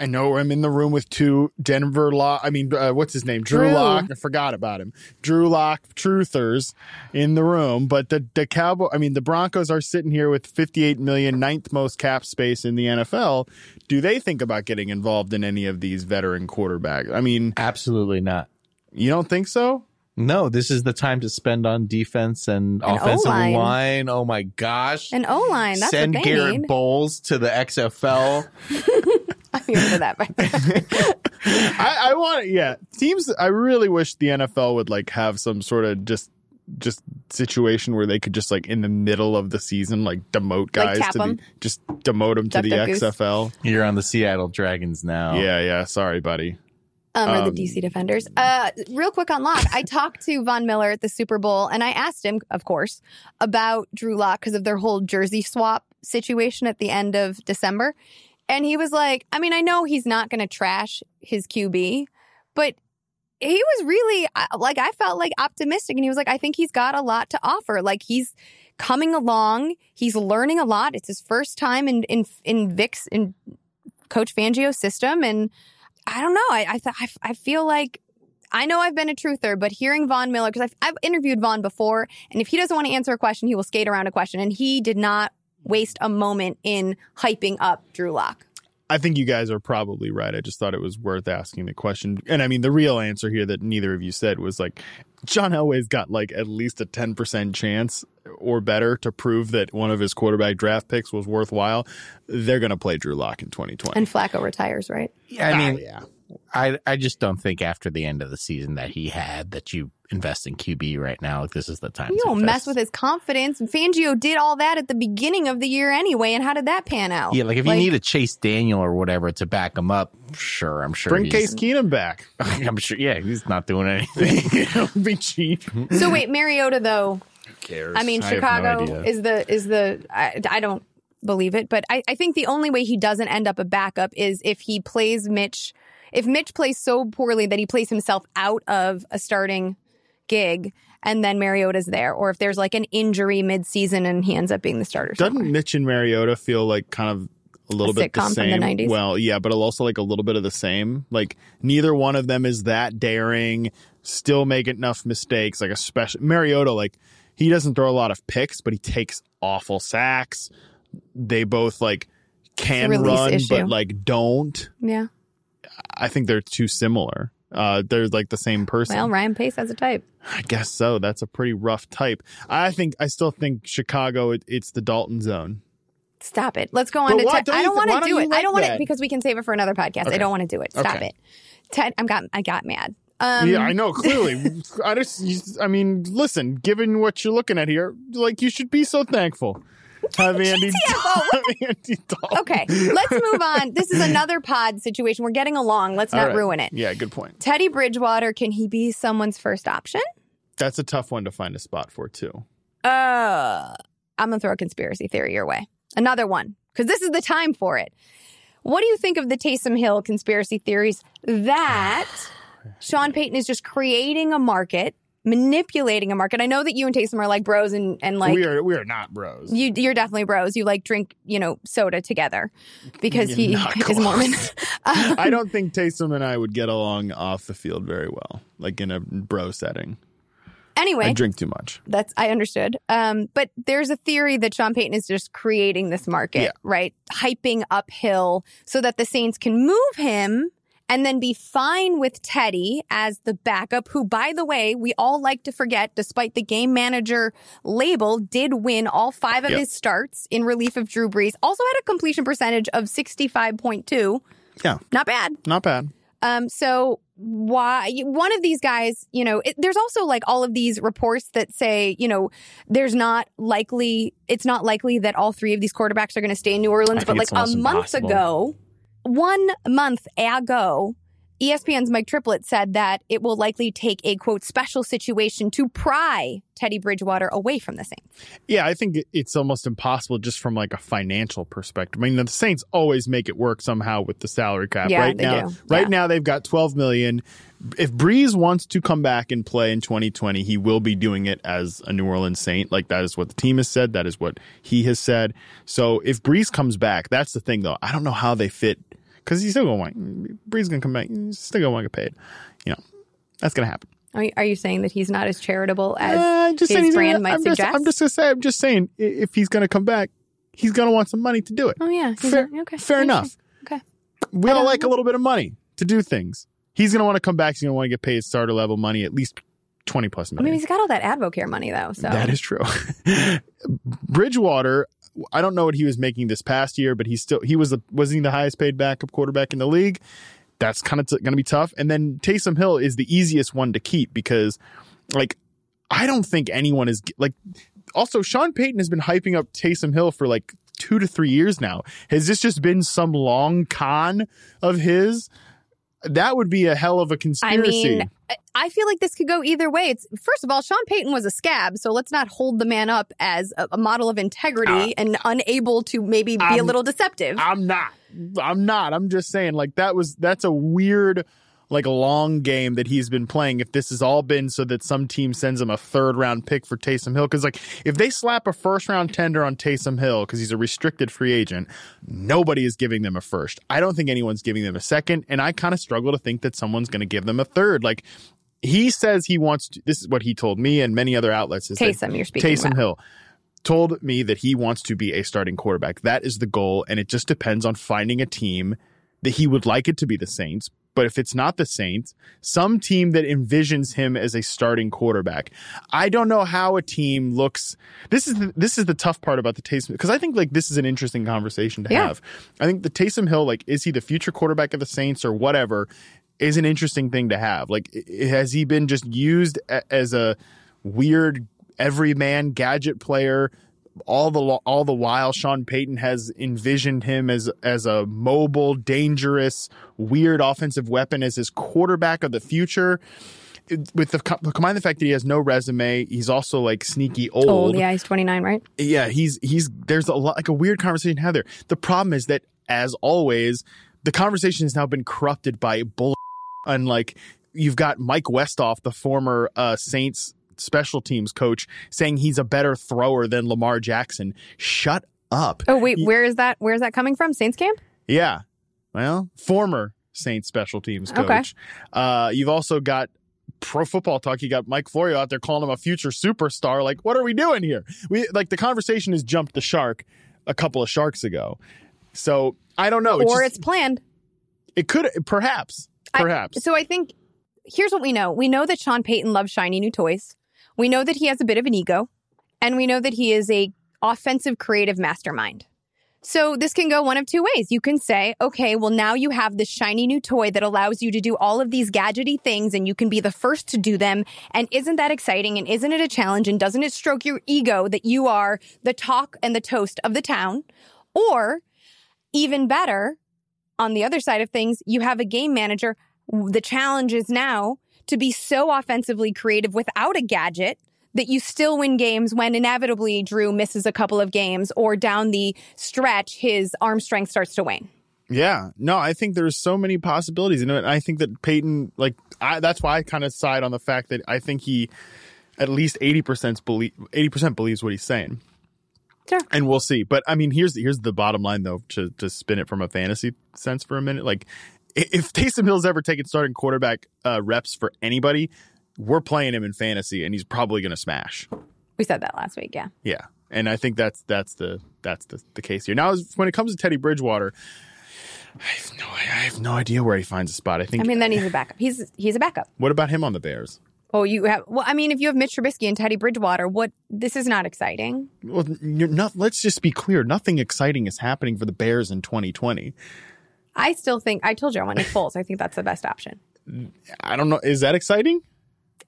I know I'm in the room with two Denver Lock. I mean, uh, what's his name? Drew, Drew. Lock. I forgot about him. Drew Lock truthers in the room, but the the Cowboy. I mean, the Broncos are sitting here with 58 million, ninth most cap space in the NFL. Do they think about getting involved in any of these veteran quarterbacks? I mean, Absolutely not. you don't think so? No, this is the time to spend on defense and, And offensive O-line. line. Oh my gosh. And O line, Send what they Garrett need. Bolles to the XFL. I'm here for that. I, I want it yeah. Teams I really wish the NFL would like have some sort of just just situation where they could just like in the middle of the season like demote guys tap to 'em? the just demote them to the duck, goose. XFL. You're on the Seattle Dragons now. Yeah, yeah. Sorry, buddy. um, or Um, the DC Defenders. Uh, real quick on Lock, I talked to Von Miller at the Super Bowl, and I asked him, of course, about Drew Lock because of their whole jersey swap situation at the end of December. And he was like, I mean, I know he's not going to trash his QB, but he was really like, I felt like optimistic. And he was like, I think he's got a lot to offer. Like, he's coming along, he's learning a lot. It's his first time in, in, in Vic's, in Coach Fangio's system. And I don't know. I I, th- I feel like I know I've been a truther, but hearing Von Miller because I've, I've interviewed Von before, and if he doesn't want to answer a question, he will skate around a question, and he did not waste a moment in hyping up Drew Lock. I think you guys are probably right. I just thought it was worth asking the question. And I mean, the real answer here that neither of you said was like, John Elway's got like at least a 10% chance or better to prove that one of his quarterback draft picks was worthwhile. They're going to play Drew Lock in 2020. And Flacco retires, right? Yeah, I mean, Ah, yeah. I I just don't think after the end of the season that he had that you invest in QB right now. Like this is the time. You to don't invest. mess with his confidence. Fangio did all that at the beginning of the year anyway, and how did that pan out? Yeah, like if you need a Chase Daniel or whatever to back him up, sure, I'm sure. Bring Case Keenum back. I'm sure. Yeah, he's not doing anything. It'll be cheap. So wait, Mariota though. Who cares? I mean, have no Chicago is the is the I, I don't believe it, but I, I think the only way he doesn't end up a backup is if he plays Mitch. If Mitch plays so poorly that he plays himself out of a starting gig, and then Mariota's there, or if there's like an injury mid-season and he ends up being the starter. Doesn't somewhere. Mitch and Mariota feel like kind of a little A bit the the same? 90s? Well, yeah, but also like a little bit of the same. Like neither one of them is that daring, still make enough mistakes. Like especially Mariota, like he doesn't throw a lot of picks, but he takes awful sacks. They both like can run, issue. but like don't. Yeah. I think they're too similar. Uh, they're like the same person. Well, Ryan Pace has a type. I guess so. That's a pretty rough type. I think I still think Chicago. It, it's the Dalton zone. Stop it. Let's go on But to why don't I don't want to do it. I don't want it because we can save it for another podcast. I don't want to do it. Stop Okay. it. Ted, I'm got I got mad. Um, yeah, I know. Clearly, I just. I mean, listen. Given what you're looking at here, like you should be so thankful. Have Andy, have Andy Dalton. Okay, let's move on. This is another pod situation. We're getting along. Let's not right. ruin it. Yeah, good point. Teddy Bridgewater, can he be someone's first option? That's a tough one to find a spot for too. Uh, I'm gonna throw a conspiracy theory your way. Another one, because this is the time for it. What do you think of the Taysom Hill conspiracy theories that Sean Payton is just creating a market manipulating a market. I know that you and Taysom are like bros and, and like we are we are not bros. you you're definitely bros. You like drink, you know, soda together because You're he is. Mormon. Um, I don't think Taysom and I would get along off the field very well, like in a bro setting. anyway, I drink too much. That's I understood. Um, but there's a theory that Sean Payton is just creating this market, Yeah. right? Hyping up Hill so that the Saints can move him and then be fine with Teddy as the backup, who, by the way, we all like to forget, despite the game manager label, did win all five of Yep. his starts in relief of Drew Brees. Also had a completion percentage of 65.2. Yeah, Not bad. not bad. Um, so why one of these guys, you know, it, there's also like all of these reports that say, you know, there's not likely, it's not likely that all three of these quarterbacks are going to stay in New Orleans. But like a month impossible. ago, one month ago, ESPN's Mike Triplett said that it will likely take a quote special situation to pry Teddy Bridgewater away from the Saints. Yeah, I think it's almost impossible just from like a financial perspective. I mean, the Saints always make it work somehow with the salary cap. Yeah, right now, do. right Yeah. now they've got 12 million. If Brees wants to come back and play in 2020, he will be doing it as a New Orleans Saint. Like that is what the team has said. That is what he has said. So if Brees comes back, that's the thing though. I don't know how they fit because he's still going to want Bree's going to come back. He's still going to want to get paid. You know, that's going to happen. Are you, saying that he's not as charitable as Uh, just his brand gonna- might I'm just, suggest? I'm just gonna say. I'm just saying if he's gonna come back, he's gonna want some money to do it. oh yeah, fair, a- okay, fair enough. Okay. We all like a little bit of money to do things. He's gonna want to come back. He's gonna want to get paid starter level money, at least twenty plus I mean, he's got all that Advocare money though. So That is true. Bridgewater, I don't know what he was making this past year, but he's still he was the wasn't he the highest paid backup quarterback in the league. That's kind of t- going to be tough. And then Taysom Hill is the easiest one to keep because, like, I don't think anyone is like. Also, Sean Payton has been hyping up Taysom Hill for like two to three years now. Has this just been some long con of his? That would be a hell of a conspiracy. I mean, I- feel like this could go either way. It's first of all, Sean Payton was a scab, so let's not hold the man up as a, a model of integrity and unable to maybe be a Um, little deceptive. I'm not. I'm not. I'm just saying, like that was that's a weird, like a long game that he's been playing. If this has all been so that some team sends him a third round pick for Taysom Hill, because like if they slap a first round tender on Taysom Hill because he's a restricted free agent, nobody is giving them a first. I don't think anyone's giving them a second, and I kind of struggle to think that someone's going to give them a third. Like he says he wants to. This is what he told me and many other outlets. Is Taysom, you're speaking Taysom about. Hill told me that he wants to be a starting quarterback. That is the goal, and it just depends on finding a team that he would like it to be the Saints. But if it's not the Saints, some team that envisions him as a starting quarterback. I don't know how a team looks. This is the, this is the tough part about the Taysom because I think like this is an interesting conversation to Yeah. have. I think the Taysom Hill like is he the future quarterback of the Saints or whatever is an interesting thing to have. Like has he been just used as a weird everyman gadget player all the all the while Sean Payton has envisioned him as as a mobile, dangerous, weird offensive weapon as his quarterback of the future. With the co- combine the fact that he has no resume, he's also like sneaky old. Old, yeah, he's 29, right? Yeah, he's he's there's a lot like a weird conversation to have there. The problem is that as always, the conversation has now been corrupted by bull and like you've got Mike Westhoff, the former uh Saints special teams coach, saying he's a better thrower than Lamar Jackson. Shut up. Oh wait, where is that? Where is that coming from? Saints camp? Yeah. Well, former Saints special teams coach. Okay. Uh, you've also got pro football talk. You got Mike Florio out there calling him a future superstar. Like, what are we doing here? We like the conversation has jumped the shark a couple of sharks ago. So I don't know. or just- it's planned. it could perhaps I- perhaps. So I think here's what we know. We know that Sean Payton loves shiny new toys. We know that he has a bit of an ego, and we know that he is a offensive creative mastermind. So this can go one of two ways. You can say, okay, well now you have this shiny new toy that allows you to do all of these gadgety things and you can be the first to do them. And isn't that exciting? And isn't it a challenge? And doesn't it stroke your ego that you are the talk and the toast of the town? Or even better, on the other side of things, you have a game manager. The challenge is now to be so offensively creative without a gadget that you still win games when inevitably Drew misses a couple of games or down the stretch, his arm strength starts to wane. Yeah, no, I think there's so many possibilities, you know, and I think that Payton, like, I, that's why I kind of side on the fact that I think he, at least eighty percent believe eighty percent believes what he's saying. Sure. And we'll see. But I mean, here's here's the bottom line though, to to spin it from a fantasy sense for a minute. Like, if Taysom Hill's ever taken starting quarterback uh, reps for anybody, we're playing him in fantasy, and he's probably going to smash. We said that last week. Yeah. Yeah, and I think that's that's the that's the, the case here. Now, when it comes to Teddy Bridgewater, I have no I have no idea where he finds a spot. I think. I mean, then he's a backup. He's he's a backup. what about him on the Bears? Oh, you have. Well, I mean, if you have Mitch Trubisky and Teddy Bridgewater, what? This is not exciting. Well, you're not. Let's just be clear. Nothing exciting is happening for the Bears in 2020. I still think I told you I want Nick Foles. I think that's the best option. I don't know. Is that exciting?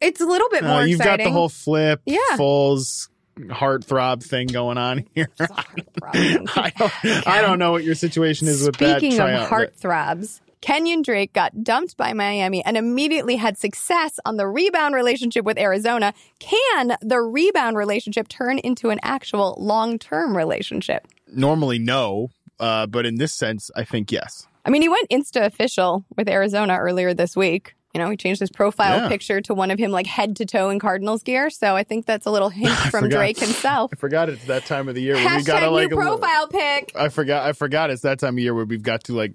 It's a little bit Uh, more you've exciting. got the whole flip, Yeah. Foles heartthrob thing going on here. I don't, I don't know what your situation is with that. Speaking of heartthrobs, Kenyon Drake got dumped by Miami and immediately had success on the rebound relationship with Arizona. Can the rebound relationship turn into an actual long term relationship? normally no, uh, but in this sense, I think yes. I mean, he went Insta official with Arizona earlier this week. You know, he changed his profile Yeah. picture to one of him like head to toe in Cardinals gear. So I think that's a little hint from forgot. Drake himself. I forgot it's that time of the year where we got to like new profile pic. I forgot. I forgot it's that time of year where we've got to like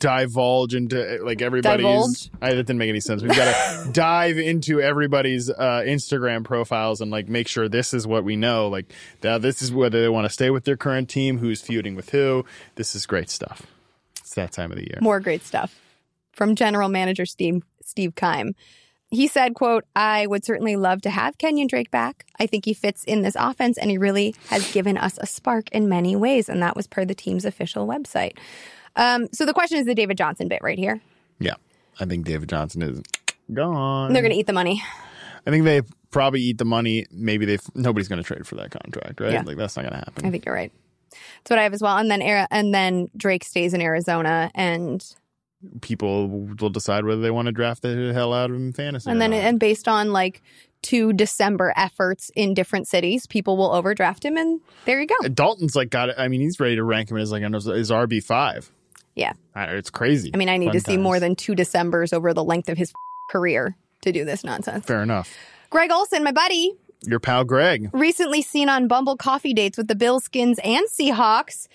divulge into like everybody's. Divulge? I, that didn't make any sense. We've got to dive into everybody's uh, Instagram profiles and like make sure this is what we know. Like now, this is whether they want to stay with their current team, who's feuding with who. This is great stuff. It's that time of the year. More great stuff from general manager Steve Steve Keim. He said, quote, I would certainly love to have Kenyon Drake back. I think he fits in this offense and he really has given us a spark in many ways. And that was per the team's official website. Um, so the question is the David Johnson bit right here. Yeah, I think David Johnson is gone. They're going to eat the money. I think they probably eat the money. Maybe they nobody's going to trade for that contract, right? Yeah. Like that's not going to happen. I think you're right. That's what I have as well. And then and then Drake stays in Arizona and people will decide whether they want to draft the hell out of him in fantasy. and then and based on like two December efforts in different cities, people will overdraft him and there you go. Dalton's like got it. I mean, he's ready to rank him as like his RB five. Yeah. It's crazy. I mean, I need Fun to see times. more than two Decembers over the length of his career to do this nonsense. Fair enough. Greg Olson, my buddy, Your pal Greg. recently seen on Bumble coffee dates with the Billskins and Seahawks.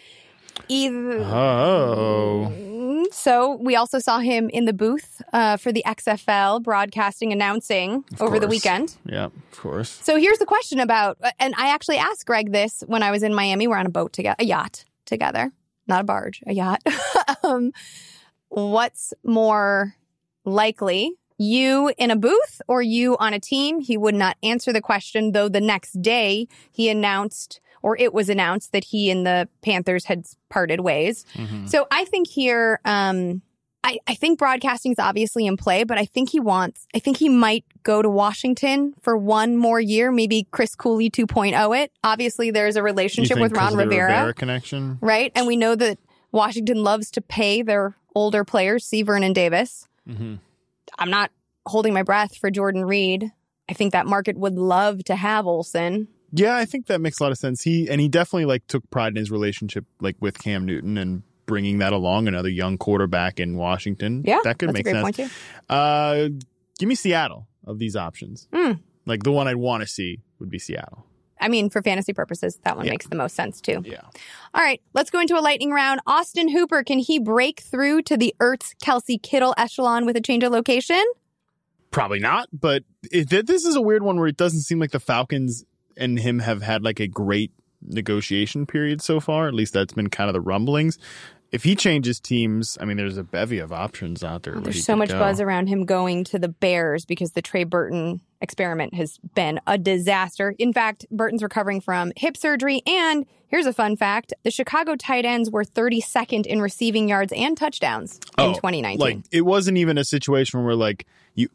Either Oh, so, we also saw him in the booth uh, for the XFL broadcasting announcing over the weekend. yeah, of course. So here's the question about, and I actually asked Greg this when I was in Miami. We're on a boat together, a yacht together, not a barge, a yacht. um, what's more likely, you in a booth or you on a team? He would not answer the question, though the next day he announced, or it was announced, that he and the Panthers had parted ways. So I think here, um, I, I think broadcasting is obviously in play, but I think he wants, I think he might go to Washington for one more year, maybe Chris Cooley 2.0 it. Obviously, there's a relationship with Ron the Rivera, connection. right? And we know that Washington loves to pay their older players, see Vernon Davis. Mm-hmm. I'm not holding my breath for Jordan Reed. I think that market would love to have Olsen. Yeah, I think that makes a lot of sense. He and he definitely like took pride in his relationship like with Cam Newton and bringing that along. Another young quarterback in Washington. Yeah, that could make sense. Uh, give me Seattle of these options. Hmm. Like the one I'd want to see would be Seattle. I mean, for fantasy purposes, that one Yeah. makes the most sense too. Yeah. All right, let's go into a lightning round. Austin Hooper, can he break through to the Ertz Kelce Kittle echelon with a change of location? Probably not, but it, this is a weird one where it doesn't seem like the Falcons and him have had like a great negotiation period so far. At least that's been kind of the rumblings. If he changes teams, I mean, there's a bevy of options out there. Oh, ready There's so much go. buzz around him going to the Bears because the Trey Burton experiment has been a disaster. In fact, Burton's recovering from hip surgery. And here's a fun fact the Chicago tight ends were 32nd in receiving yards and touchdowns in Oh, 2019. Like it wasn't even a situation where like you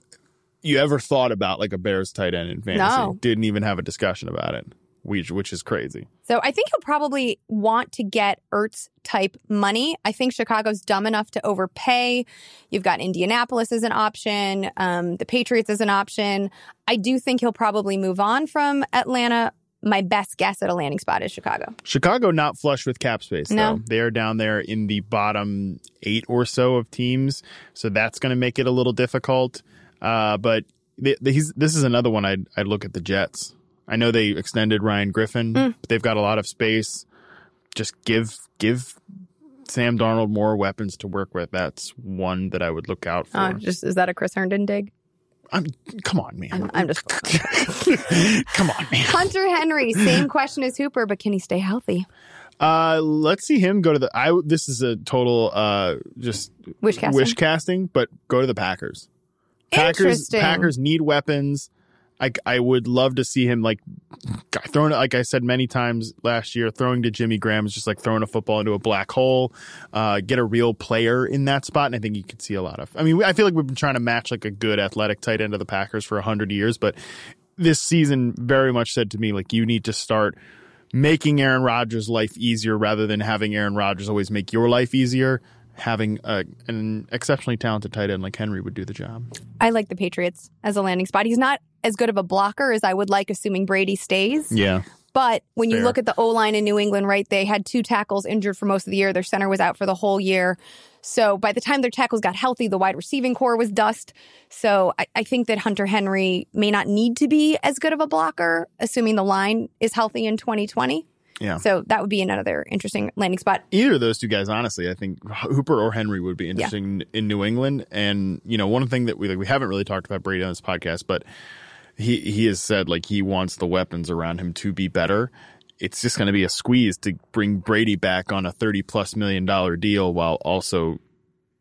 you ever thought about like a Bears tight end in fantasy. No. Didn't even have a discussion about it, which which is crazy. So I think he'll probably want to get Ertz type money. I think Chicago's dumb enough to overpay. You've got Indianapolis as an option, um, the Patriots as an option. I do think he'll probably move on from Atlanta my best guess at a landing spot is Chicago. Chicago not flush with cap space. No. though. they are down there in the bottom eight or so of teams, so that's going to make it a little difficult. Uh, but th- th- he's, this is another one I'd, I'd look at the Jets. I know they extended Ryan Griffin, Mm. but they've got a lot of space. Just give give Sam Darnold more weapons to work with. That's one that I would look out for. Uh, just is that a Chris Herndon dig? I'm, come on, man. I'm, I'm just. come on, man. Hunter Henry, same question as Hooper, but can he stay healthy? Uh, let's see him go to the. I this is a total uh just Wish casting? wish casting, but go to the Packers. Packers Packers need weapons. I I would love to see him like throwing like I said many times last year. Throwing to Jimmy Graham is just like throwing a football into a black hole. Uh, get a real player in that spot, and I think you could see a lot of. I mean, I feel like we've been trying to match like a good athletic tight end of the Packers for hundred years, but this season very much said to me like you need to start making Aaron Rodgers' life easier rather than having Aaron Rodgers always make your life easier. Having a, an exceptionally talented tight end like Henry would do the job. I like the Patriots as a landing spot. He's not as good of a blocker as I would like, assuming Brady stays. Yeah. But when you look at the O line in New England, right, they had two tackles injured for most of the year. Their center was out for the whole year. So by the time their tackles got healthy, the wide receiving corps was dust. So I, I think that Hunter Henry may not need to be as good of a blocker, assuming the line is healthy in 2020. Yeah. So that would be another interesting landing spot. Either of those two guys, honestly, I think Hooper or Henry would be interesting in New England. And you know, one thing that we like, we haven't really talked about Brady on this podcast, but he he has said like he wants the weapons around him to be better. It's just going to be a squeeze to bring Brady back on a thirty plus million dollar deal while also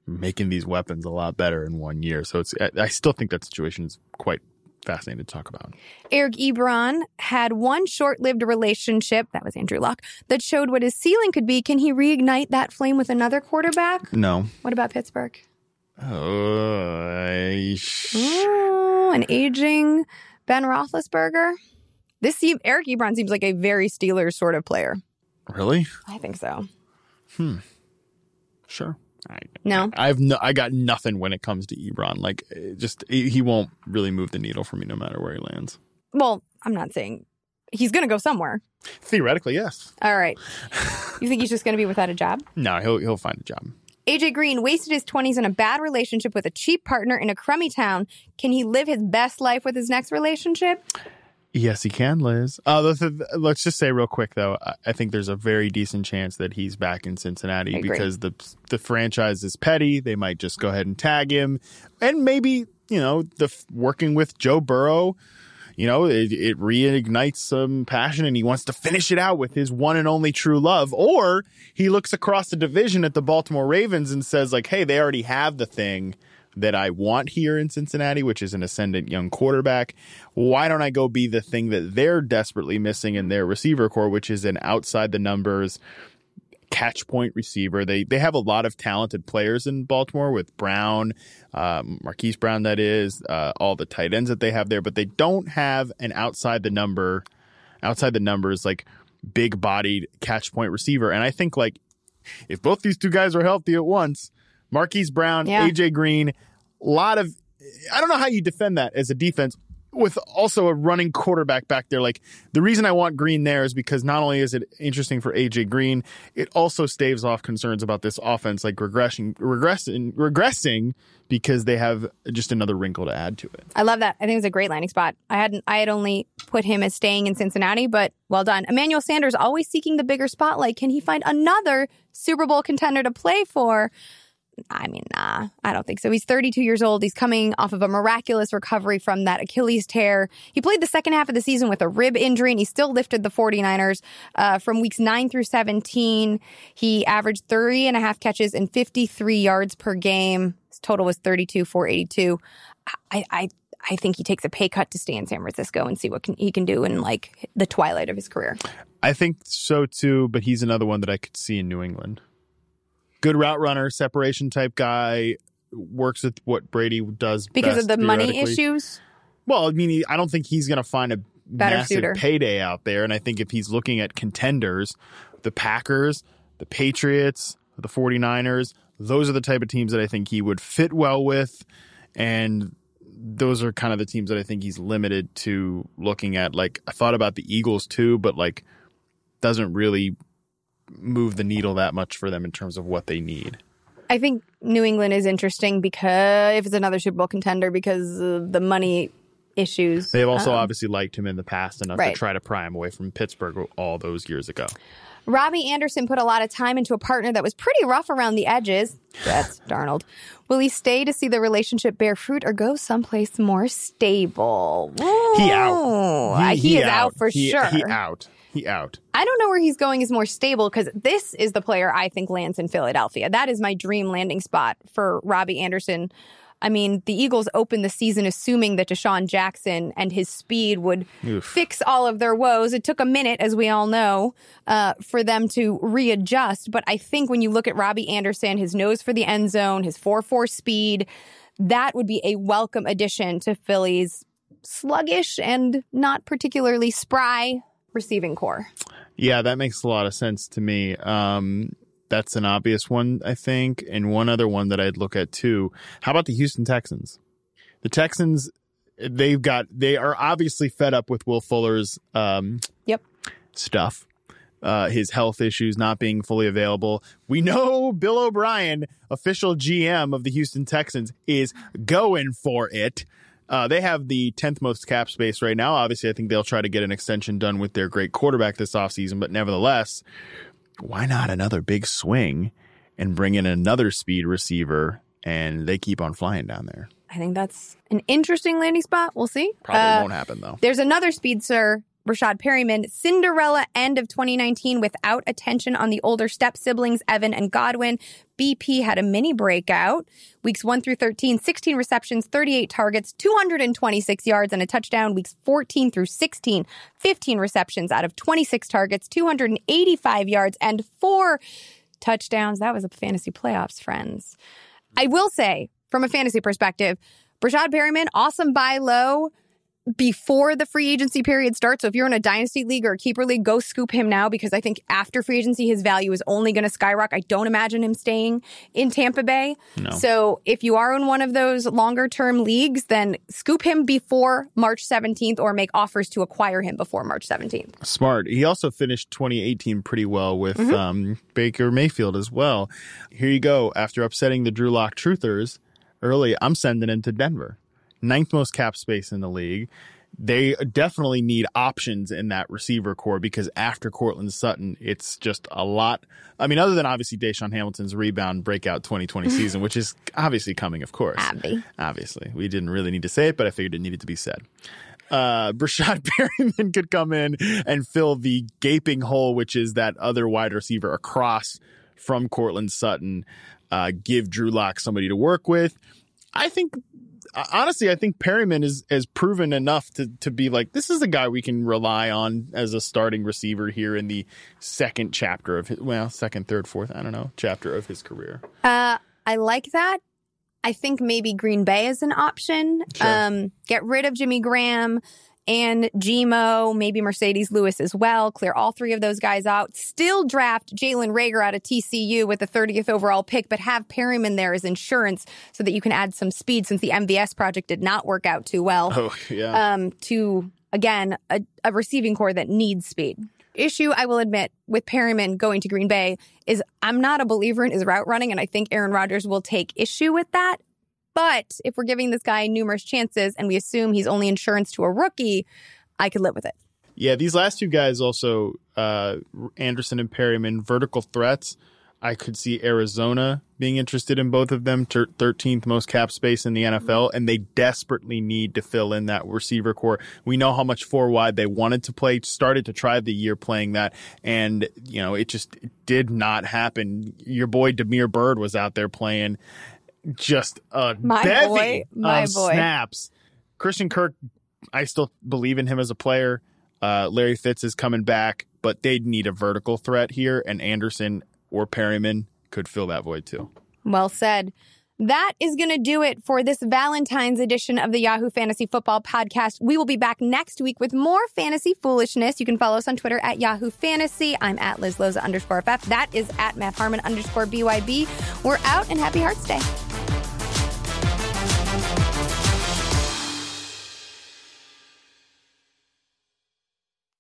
making these weapons a lot better in one year. So it's I, I still think that situation is quite fascinating to talk about. Eric Ebron had one short lived relationship, that was Andrew Luck, that showed what his ceiling could be. Can he reignite that flame with another quarterback? No. What about Pittsburgh? Uh, Ooh, an aging Ben Roethlisberger. This Eric Ebron seems like a very Steelers sort of player. really? I think so. Hmm. Sure. I, No, I've no, I got nothing when it comes to Ebron. Like, it just he he won't really move the needle for me, no matter where he lands. well, I'm not saying he's going to go somewhere. Theoretically, yes. All right. You think he's just going to be without a job? No, he'll he'll find a job. AJ Green wasted his 20s in a bad relationship with a cheap partner in a crummy town. Can he live his best life with his next relationship? Yes, he can, Liz. Uh, let's, let's just say real quick though, I- think there's a very decent chance that he's back in Cincinnati because the the franchise is petty. They might just go ahead and tag him, and maybe you know the working with Joe Burrow. You know, it, it reignites some passion and he wants to finish it out with his one and only true love. Or he looks across the division at the Baltimore Ravens and says, like, hey, they already have the thing that I want here in Cincinnati, which is an ascendant young quarterback. Why don't I go be the thing that they're desperately missing in their receiver corps, which is an outside the numbers catch point receiver. They they have a lot of talented players in Baltimore with Brown, um, Marquise Brown, that is, uh, all the tight ends that they have there, but they don't have an outside the number, outside the numbers like big bodied catch point receiver. And I think like if both these two guys are healthy at once, Marquise Brown, Yeah. AJ Green, a lot of I don't know how you defend that as a defense with also a running quarterback back there. Like the reason I want Green there is because not only is it interesting for AJ Green, it also staves off concerns about this offense like regression, regressing, regressing because they have just another wrinkle to add to it. I love that. I think it's a great landing spot. I hadn't I had only put him as staying in Cincinnati, but well done. Emmanuel Sanders always seeking the bigger spotlight. Can he find another Super Bowl contender to play for? I mean, nah, I don't think so. He's 32 years old. He's coming off of a miraculous recovery from that Achilles tear. He played the second half of the season with a rib injury, and he still lifted the 49ers uh, from weeks 9 through 17. He averaged three and a half catches and 53 yards per game. His total was 32, 482. I, I, I think he takes a pay cut to stay in San Francisco and see what can, he can do in like the twilight of his career. I think so too, but he's another one that I could see in New England. Good route runner, separation type guy, works with what Brady does Because best, of the money issues. Well, I mean, I don't think he's going to find a Better massive suitor. payday out there. And I think if he's looking at contenders, the Packers, the Patriots, the 49ers, those are the type of teams that I think he would fit well with. And those are kind of the teams that I think he's limited to looking at. Like I thought about the Eagles too, but like doesn't really move the needle that much for them in terms of what they need. I think New England is interesting because if it's another Super Bowl contender because of the money issues. They've also Um, obviously liked him in the past enough Right. to try to pry him away from Pittsburgh all those years ago. Robbie Anderson put a lot of time into a partner that was pretty rough around the edges. That's Darnold. Will he stay to see the relationship bear fruit or go someplace more stable? He out. Ooh, uh, he, is out, for He- sure. He out. Out. I don't know where he's going is more stable because this is the player I think lands in Philadelphia. That is my dream landing spot for Robbie Anderson. I mean, the Eagles opened the season assuming that DeSean Jackson and his speed would Oof. fix all of their woes. It took a minute, as we all know, uh, for them to readjust. But I think when you look at Robbie Anderson, his nose for the end zone, his 4 4 speed, that would be a welcome addition to Philly's sluggish and not particularly spry receiving corps. Yeah, that makes a lot of sense to me. Um, that's an obvious one, I think. And one other one that I'd look at too. How about the Houston Texans? The Texans, they've got, they are obviously fed up with Will Fuller's um, Yep. stuff. Uh, his health issues not being fully available. We know Bill O'Brien, official GM of the Houston Texans, is going for it. Uh, they have the 10th most cap space right now. Obviously, I think they'll try to get an extension done with their great quarterback this offseason, but nevertheless, why not another big swing and bring in another speed receiver? And they keep on flying down there. I think that's an interesting landing spot. We'll see. Probably Uh, won't happen though. There's another speedster, Rashad Perriman, Cinderella end of 2019 without attention on the older step siblings, Evan and Godwin. BP had a mini breakout. Weeks 1 through 13, 16 receptions, 38 targets, 226 yards and a touchdown. Weeks 14 through 16, 15 receptions out of 26 targets, 285 yards and four touchdowns. That was a fantasy playoffs, friends. I will say, from a fantasy perspective, Breshad Perriman, awesome buy low before the free agency period starts. So if you're in a dynasty league or a keeper league, go scoop him now because I think after free agency, his value is only going to skyrocket. I don't imagine him staying in Tampa Bay. No. So if you are in one of those longer term leagues, then scoop him before March 17th or make offers to acquire him before March 17th. Smart. He also finished 2018 pretty well with Mm-hmm. um, Baker Mayfield as well. Here you go. After upsetting the Drew Lock Truthers early, I'm sending him to Denver. Ninth most cap space in the league. They definitely need options in that receiver corps because after Courtland Sutton, it's just a lot. I mean, other than obviously DaeSean Hamilton's rebound breakout 2020 season, which is obviously coming, of course. Abby. Obviously. We didn't really need to say it, but I figured it needed to be said uh, Breshad Perriman could come in and fill the gaping hole, which is that other wide receiver across from Courtland Sutton. Uh, give Drew Lock somebody to work with. I think, honestly, I think Perriman is has proven enough to to be like this is a guy we can rely on as a starting receiver here in the second chapter of his well, second, third, fourth, I don't know, chapter of his career. Uh, I like that. I think maybe Green Bay is an option. Sure. Um, get rid of Jimmy Graham and Gmo, maybe Marcedes Lewis as well. Clear all three of those guys out. Still draft Jalen Reagor out of TCU with the 30th overall pick, but have Perriman there as insurance so that you can add some speed since the MVS project did not work out too well Oh yeah, um, to again a, a receiving corps that needs speed. Issue I will admit with Perriman going to Green Bay is I'm not a believer in his route running, and I think Aaron Rodgers will take issue with that. But if we're giving this guy numerous chances and we assume he's only insurance to a rookie, I could live with it. Yeah, these last two guys also, uh, Anderson and Perriman, vertical threats. I could see Arizona being interested in both of them. Ter- 13th most cap space in the NFL, and they desperately need to fill in that receiver corps. We know how much four wide they wanted to play, started to try the year playing that, and you know it just did not happen. Your boy Damiere Byrd was out there playing just a My bevy boy, my of boy. snaps. Christian Kirk, I still believe in him as a player. Uh, Larry Fitz is coming back, but they'd need a vertical threat here, and Anderson or Perriman could fill that void too. Well said. That is going to do it for this Valentine's edition of the Yahoo Fantasy Football Podcast. We will be back next week with more fantasy foolishness. You can follow us on Twitter at Yahoo Fantasy. I'm at Liz Loza underscore FF. That is at Matt Harmon underscore BYB. We're out and happy Hearts Day.